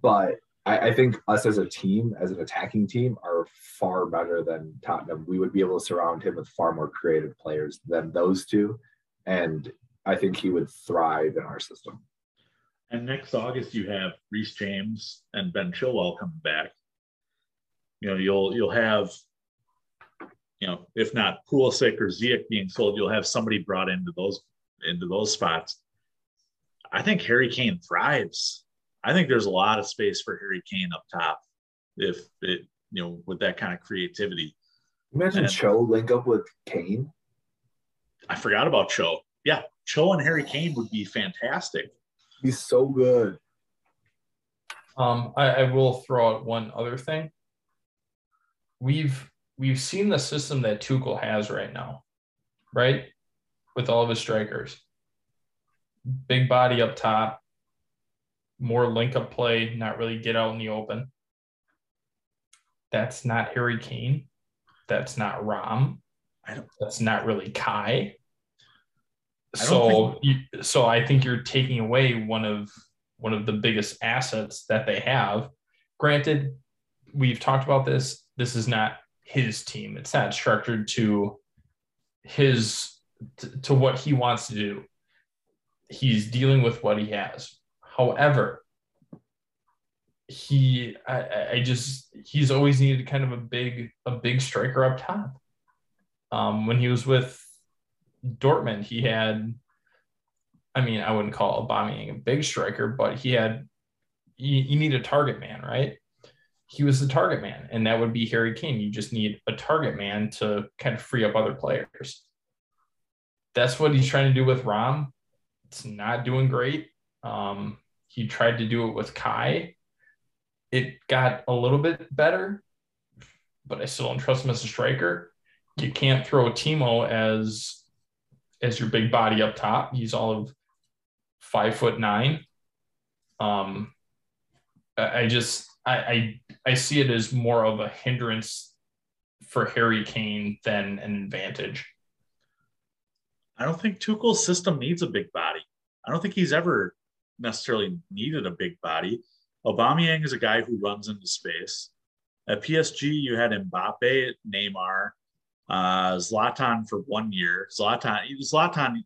[SPEAKER 2] But I, I think us as a team, as an attacking team, are far better than Tottenham. We would be able to surround him with far more creative players than those two, and I think he would thrive in our system.
[SPEAKER 3] And next August, you have Reece James and Ben Chilwell coming back. You know, you'll you'll have you know, if not Pulisic or Ziyech being sold, you'll have somebody brought into those into those spots. I think Harry Kane thrives. I think there's a lot of space for Harry Kane up top if it, you know, with that kind of creativity.
[SPEAKER 2] Imagine and, Cho link up with Kane.
[SPEAKER 3] I forgot about Cho. Yeah, Cho and Harry Kane would be fantastic.
[SPEAKER 2] He's so good.
[SPEAKER 1] Um, I, I will throw out one other thing. We've we've seen the system that Tuchel has right now, right? With all of his strikers. Big body up top, more link up play, not really get out in the open. That's not Harry Kane. That's not Rom. I don't, that's not really Kai. So, think... you, so I think you're taking away one of one of the biggest assets that they have. Granted, we've talked about this. This is not his team. It's not structured to his to, to what he wants to do. He's dealing with what he has. However, he I, I just he's always needed kind of a big a big striker up top. Um, when he was with Dortmund, he had I mean, I wouldn't call Aubameyang a big striker, but he had you, you need a target man, right? he was the target man, and that would be Harry Kane. You just need a target man to kind of free up other players. That's what he's trying to do with Rom. It's not doing great. Um, he tried to do it with Kai. It got a little bit better, but I still don't trust him as a striker. You can't throw Timo as as your big body up top. He's all of five foot nine. Um, I just I, I I see it as more of a hindrance for Harry Kane than an advantage.
[SPEAKER 3] I don't think Tuchel's system needs a big body. I don't think he's ever necessarily needed a big body. Aubameyang is a guy who runs into space. At PSG, you had Mbappe, Neymar, uh, Zlatan for one year. Zlatan, Zlatan,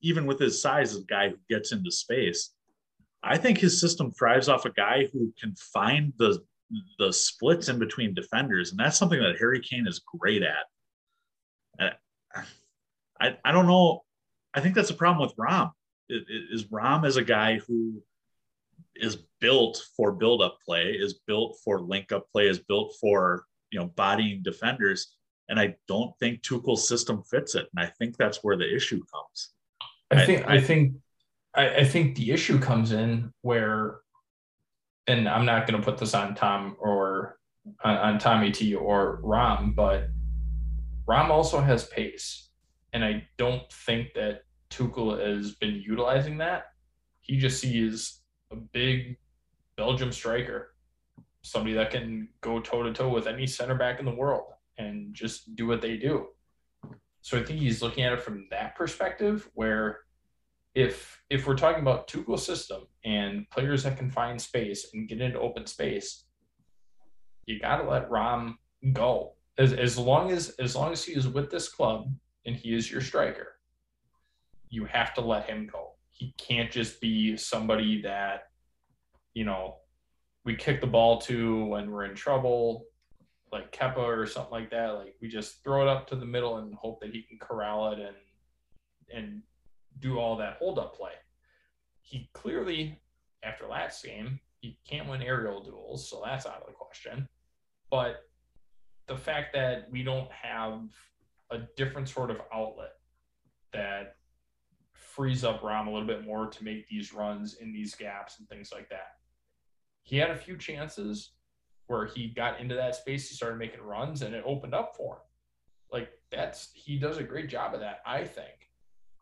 [SPEAKER 3] even with his size, is a guy who gets into space. I think his system thrives off a guy who can find the the splits in between defenders, and that's something that Harry Kane is great at. I I don't know. I think that's a problem with Rom. Is Rom is a guy who is built for build up play, is built for link up play, is built for you know bodying defenders, and I don't think Tuchel's system fits it, and I think that's where the issue comes.
[SPEAKER 1] I think I, I think I, I think the issue comes in where, and I'm not going to put this on Tom or on, on Tommy T or Rom, but Rom also has pace, and I don't think that Tuchel has been utilizing that. He just sees a big Belgium striker, somebody that can go toe to toe with any center back in the world and just do what they do. So I think he's looking at it from that perspective where if if we're talking about Tuchel system and players that can find space and get into open space, you got to let Rom go. As, as long as as long as he is with this club and he is your striker, you have to let him go. He can't just be somebody that, you know, we kick the ball to when we're in trouble, like Kepa or something like that. Like we just throw it up to the middle and hope that he can corral it and and do all that hold up play. He clearly, after last game, he can't win aerial duels, so that's out of the question. But the fact that we don't have a different sort of outlet that frees up Rom a little bit more to make these runs in these gaps and things like that. He had a few chances where he got into that space, he started making runs, and it opened up for him. Like that's he does a great job of that, I think.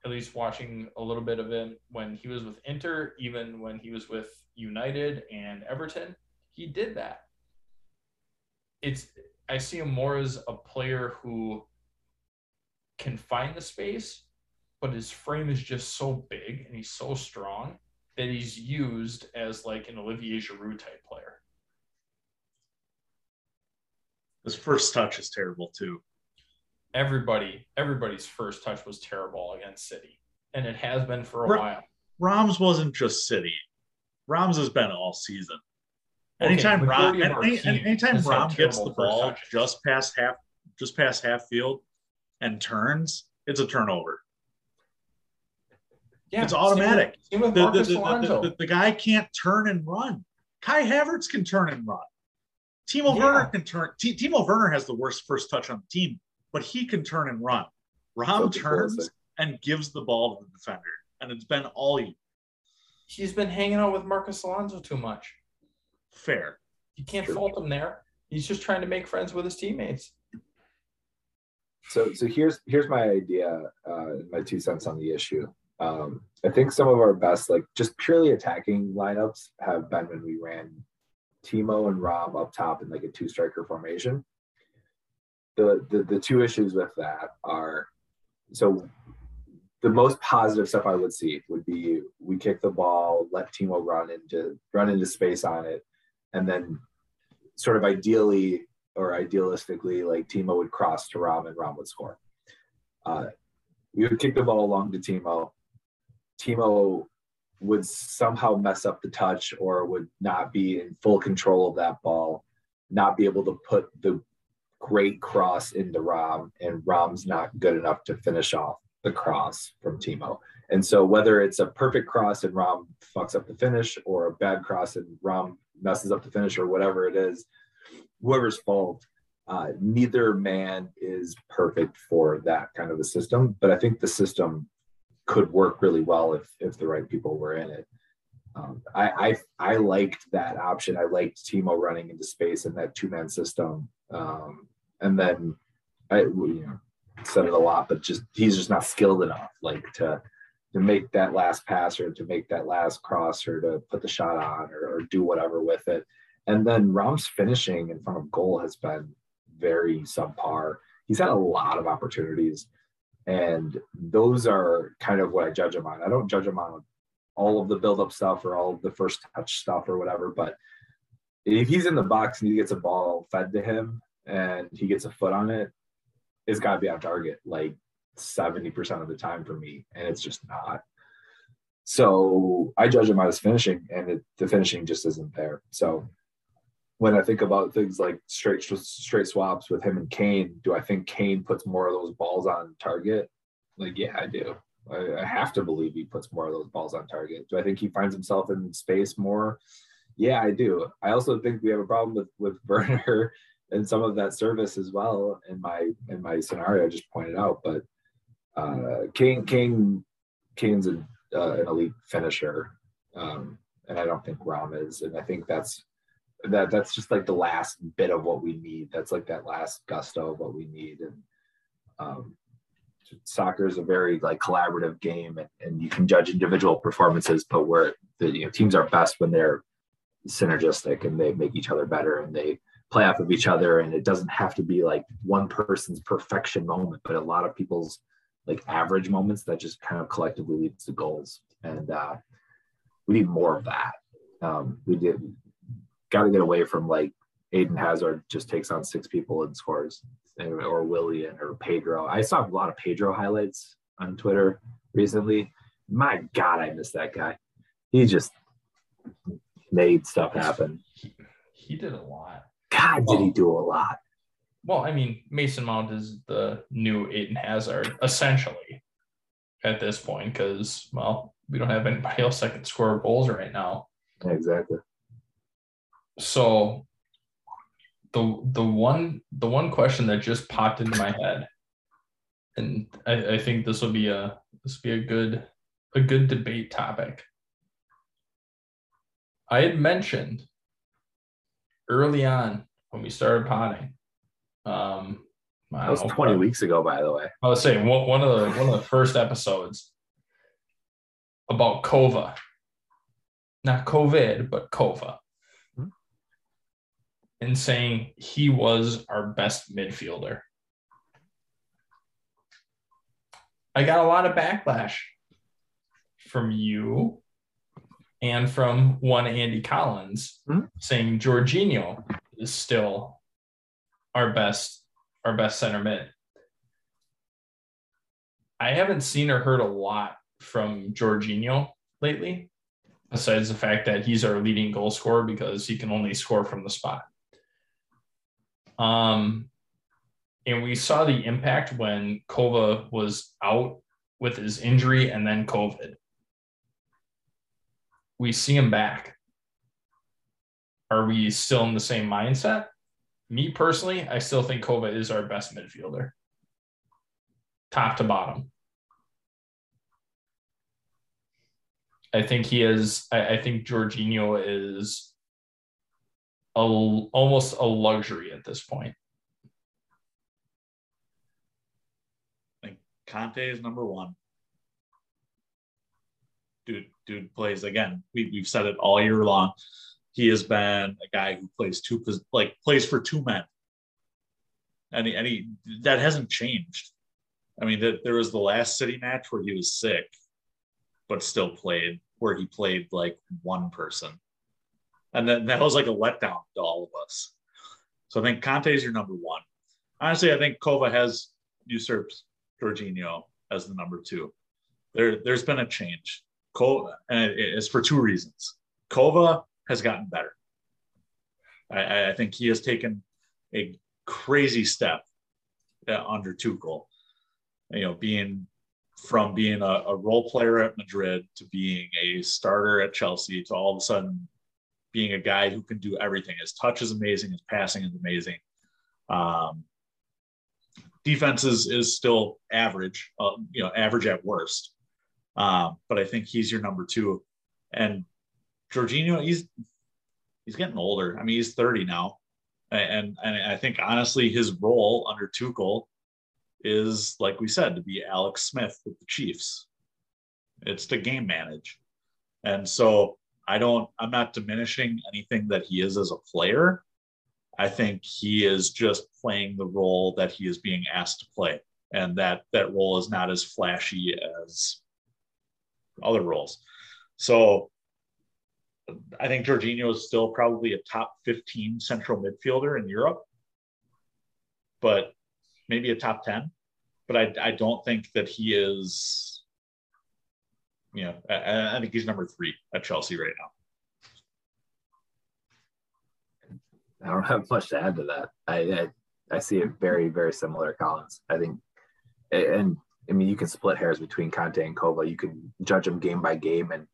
[SPEAKER 1] At least watching a little bit of him when he was with Inter, even when he was with United and Everton, he did that. It's I see him more as a player who can find the space, but his frame is just so big and he's so strong that he's used as like an Olivier Giroud type player.
[SPEAKER 3] His first touch is terrible too.
[SPEAKER 1] Everybody, everybody's first touch was terrible against City, and it has been for a while.
[SPEAKER 3] Rom's wasn't just City. Rom's has been all season.
[SPEAKER 1] Okay,
[SPEAKER 3] Anytime Rom,
[SPEAKER 1] majority of our
[SPEAKER 3] any, anytime Rom gets the ball
[SPEAKER 1] touches.
[SPEAKER 3] just past half, just past half field, and turns, it's a turnover.
[SPEAKER 1] Yeah,
[SPEAKER 3] it's automatic.
[SPEAKER 1] Same with, same with
[SPEAKER 3] The, the,
[SPEAKER 1] Marcos
[SPEAKER 3] the, the,
[SPEAKER 1] Alonso.
[SPEAKER 3] the- the guy can't turn and run. Kai Havertz can turn and run. Timo
[SPEAKER 1] Yeah.
[SPEAKER 3] Werner can turn. T- Timo Werner has the worst first touch on the team, but he can turn and run. Rom
[SPEAKER 2] So
[SPEAKER 3] turns and gives the ball to the defender, and it's been all year.
[SPEAKER 1] He's been hanging out with Marcos Alonso too much.
[SPEAKER 3] fair.
[SPEAKER 1] You can't
[SPEAKER 2] True.
[SPEAKER 1] fault him there. He's just trying to make friends with his teammates.
[SPEAKER 2] So so here's here's my idea, uh, my two cents on the issue. Um, I think some of our best, like just purely attacking lineups, have been when we ran Timo and Rob up top in like a two striker formation. The, the the two issues with that are so the most positive stuff I would see would be we kick the ball, let Timo run into run into space on it, and then sort of ideally or idealistically, like Timo would cross to Rob and Rob would score. Uh, we would kick the ball along to Timo. Timo would somehow mess up the touch or would not be in full control of that ball, not be able to put the great cross into Rom, and Rom's not good enough to finish off the cross from Timo. And so whether it's a perfect cross and Rom fucks up the finish or a bad cross and Rom messes up the finish or whatever it is, whoever's fault, uh, neither man is perfect for that kind of a system. But I think the system could work really well if if the right people were in it. Um, I, I I liked that option. I liked Timo running into space in that two man system. Um, and then I you know said it a lot, but just he's just not skilled enough like to to make that last pass or to make that last cross or to put the shot on or, or do whatever with it. And then Rom's finishing in front of goal has been very subpar. He's had a lot of opportunities, and those are kind of what I judge him on. I don't judge him on all of the build-up stuff or all of the first touch stuff or whatever, but if he's in the box and he gets a ball fed to him and he gets a foot on it, it's got to be on target like 70% of the time for me, and it's just not. So I judge him on his finishing, and it, the finishing just isn't there. So when I think about things like straight straight swaps with him and Kane, do I think Kane puts more of those balls on target? Like, yeah, I do. I, I have to believe he puts more of those balls on target. Do I think he finds himself in space more? Yeah, I do. I also think we have a problem with with Werner and some of that service as well. In my in my scenario, I just pointed out, but uh, Kane Kane Kane's a, uh, an elite finisher, um, and I don't think Rom is, and I think that's that that's just like the last bit of what we need. That's like that last gusto of what we need. And um, soccer is a very like collaborative game, and, and you can judge individual performances, but where the you know, teams are best when they're synergistic and they make each other better and they play off of each other. And it doesn't have to be like one person's perfection moment, but a lot of people's like average moments that just kind of collectively leads to goals. And uh, we need more of that. Um, we did got to get away from like Eden Hazard just takes on six people and scores, or Willian or Pedro. I saw a lot of Pedro highlights on Twitter recently. My God, I miss that guy. He just made stuff happen.
[SPEAKER 1] He, he did a lot.
[SPEAKER 2] God, did he do a lot?
[SPEAKER 1] Well, I mean, Mason Mount is the new Eden Hazard, essentially, at this point, because, well, we don't have anybody else that can score goals right now.
[SPEAKER 2] Exactly.
[SPEAKER 1] So the the one the one question that just popped into my head, and I, I think this will be a this will be a good a good debate topic. I had mentioned early on when we started potting. Um,
[SPEAKER 2] That was
[SPEAKER 1] know,
[SPEAKER 2] 20
[SPEAKER 1] probably-
[SPEAKER 2] weeks ago, by the way.
[SPEAKER 1] I was saying one one of the one of the first episodes about Kova, not COVID, but Kova. And saying he was our best midfielder. I got a lot of backlash from you and from one Andy Collins
[SPEAKER 2] Hmm.
[SPEAKER 1] saying Jorginho is still our best our best center mid. I haven't seen or heard a lot from Jorginho lately, besides the fact that he's our leading goal scorer because he can only score from the spot. Um, and we saw the impact when Kova was out with his injury and then COVID. We see him back. Are we still in the same mindset? Me personally, I still think Kova is our best midfielder, top to bottom. I think he is. I, I think Jorginho is a, almost a luxury at this point.
[SPEAKER 3] I think Kanté is number one. Dude, dude plays again. We, we've said it all year long. He has been a guy who plays two, like plays for two men, and he, and he that hasn't changed. I mean, that there was the last City match where he was sick, but still played. Where he played like one person, and then that was like a letdown to all of us. So I think Kanté is your number one. Honestly, I think Kova has usurped Jorginho as the number two. There, there's been a change. Kova, and it's for two reasons. Kova has gotten better. I, I think he has taken a crazy step uh, under Tuchel. You know, being from being a, a role player at Madrid to being a starter at Chelsea to all of a sudden being a guy who can do everything. His touch is amazing. His passing is amazing. Um, defense is, is still average, uh, you know, average at worst. Um, but I think he's your number two. And Jorginho, he's he's getting older. I mean, he's 30 now. And and I think honestly, his role under Tuchel is like we said, to be Alex Smith with the Chiefs. It's to game manage. And so I don't, I'm not diminishing anything that he is as a player. I think he is just playing the role that he is being asked to play. And that that role is not as flashy as other roles. So I think Jorginho is still probably a top 15 central midfielder in Europe, but maybe a top 10. But I, I don't think that he is, you know, I, I think he's number three at Chelsea right now.
[SPEAKER 2] I don't have much to add to that. I I, I see it very very similar, Collins. I think, and I mean you can split hairs between Kanté and Kova. You can judge them game by game, and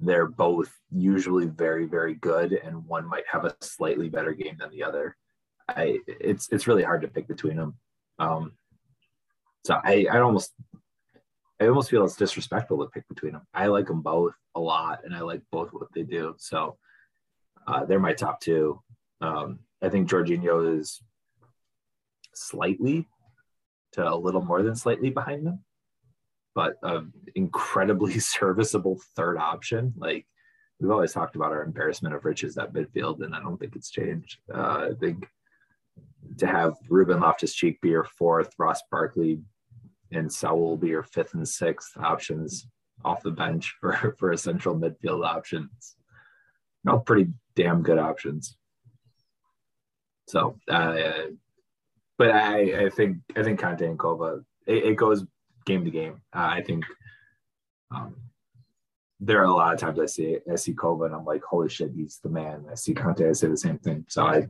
[SPEAKER 2] they're both usually very very good, and one might have a slightly better game than the other. I it's it's really hard to pick between them. Um, so I I almost I almost feel it's disrespectful to pick between them. I like them both a lot, and I like both what they do. So uh, they're my top two. Um, I think Jorginho is slightly to a little more than slightly behind them, but an incredibly serviceable third option. Like we've always talked about our embarrassment of riches at midfield, and I don't think it's changed. Uh, I think to have Ruben Loftus Cheek be your fourth, Ross Barkley and Saul be your fifth and sixth options off the bench for, for a central midfield options. No, pretty damn good options. So, uh, but I, I think I think Kanté and Kova, it, it goes game to game. Uh, I think um, there are a lot of times I see I see Kova and I'm like, holy shit, he's the man. I see Kanté, I say the same thing. So I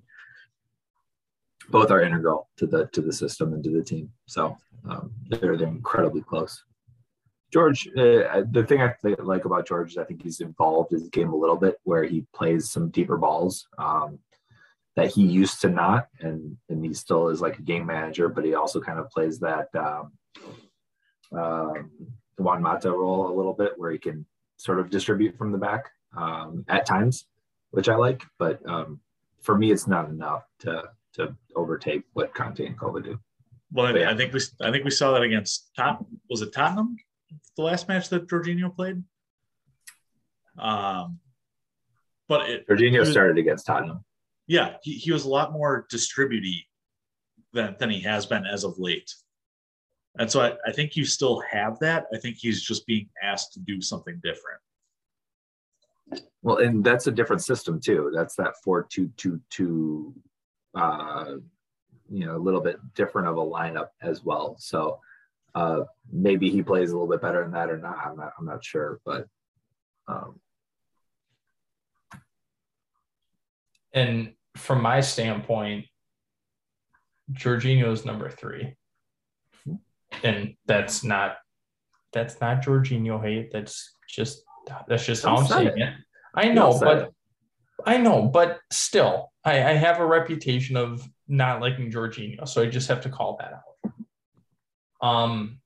[SPEAKER 2] both are integral to the to the system and to the team. So um, they're they're incredibly close. George, uh, the thing I like about George is I think he's involved his game a little bit, where he plays some deeper balls um, that he used to not, and and he still is like a game manager, but he also kind of plays that um, um, Juan Mata role a little bit, where he can sort of distribute from the back um, at times, which I like. But um, for me, it's not enough to to overtake what Kanté and Kova do.
[SPEAKER 3] Well, yeah. I think we I think we saw that against Top. Was it Tottenham? The last match that Jorginho played. Um, but it,
[SPEAKER 2] Jorginho was, started against Tottenham.
[SPEAKER 3] Yeah, he, he was a lot more distributy than than he has been as of late. And so I, I think you still have that. I think he's just being asked to do something different.
[SPEAKER 2] Well, and that's a different system too. That's that four two two two uh, you know, a little bit different of a lineup as well. So uh, maybe he plays a little bit better than that or not. I'm not, I'm not sure, but. Um,
[SPEAKER 1] and from my standpoint, Jorginho is number three, and that's not that's not Jorginho hate. That's just that's just how I'm saying it. it. I know, but I know, but still, I, I have a reputation of not liking Jorginho, so I just have to call that out. Um,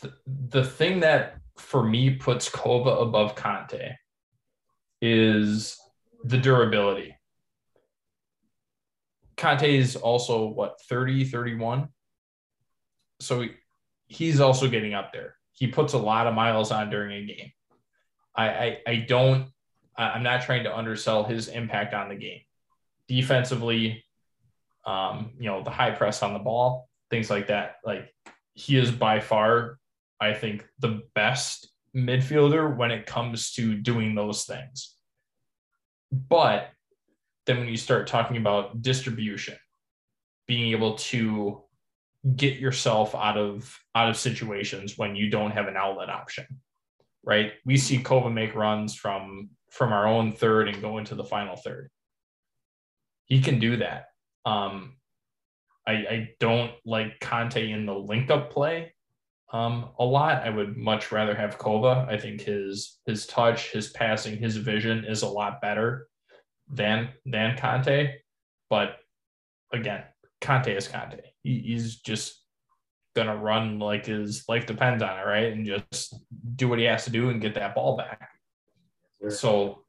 [SPEAKER 1] th- the thing that for me puts Kova above Kanté is the durability. Kanté is also what 30, 31. So he's also getting up there. He puts a lot of miles on during a game. I, I, I don't I'm not trying to undersell his impact on the game. Defensively, um, you know, the high press on the ball, things like that. Like he is by far, I think, the best midfielder when it comes to doing those things. But then when you start talking about distribution, being able to get yourself out of out of situations when you don't have an outlet option right we see kova make runs from from our own third and go into the final third. He can do that. Um, I, I don't like Kanté in the link up play um, a lot. I would much rather have Kova. I think his his touch, his passing, his vision is a lot better than than Kanté. But again, Kanté is Kanté. He, he's just gonna run like his life depends on it, right? And just do what he has to do and get that ball back. So,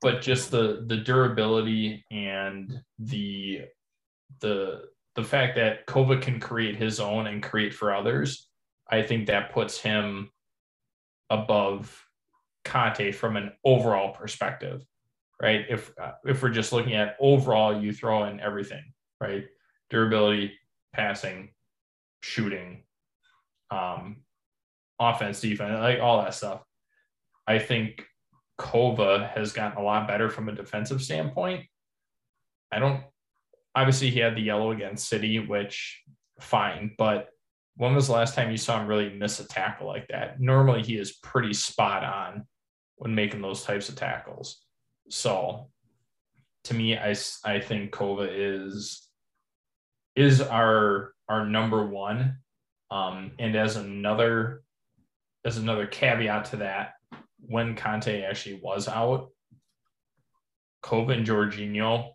[SPEAKER 1] but just the the durability and the the the fact that Kova can create his own and create for others, I think that puts him above Kanté from an overall perspective, right? If uh, if we're just looking at overall, you throw in everything, right? Durability, passing, shooting, um, offense, defense, like all that stuff. I think Kova has gotten a lot better from a defensive standpoint. I don't obviously he had the yellow against City, which fine, but when was the last time you saw him really miss a tackle like that? Normally he is pretty spot on when making those types of tackles. So to me, I, I think Kova is is our our number one. Um, and as another as another caveat to that, when Kanté actually was out, Kova and Jorginho,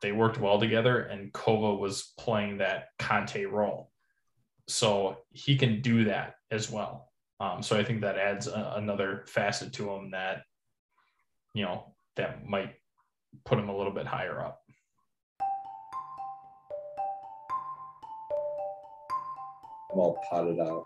[SPEAKER 1] they worked well together, and Kova was playing that Kanté role. So he can do that as well. Um, so I think that adds a, another facet to him that, you know, that might put him a little bit higher up.
[SPEAKER 2] I'm all potted out.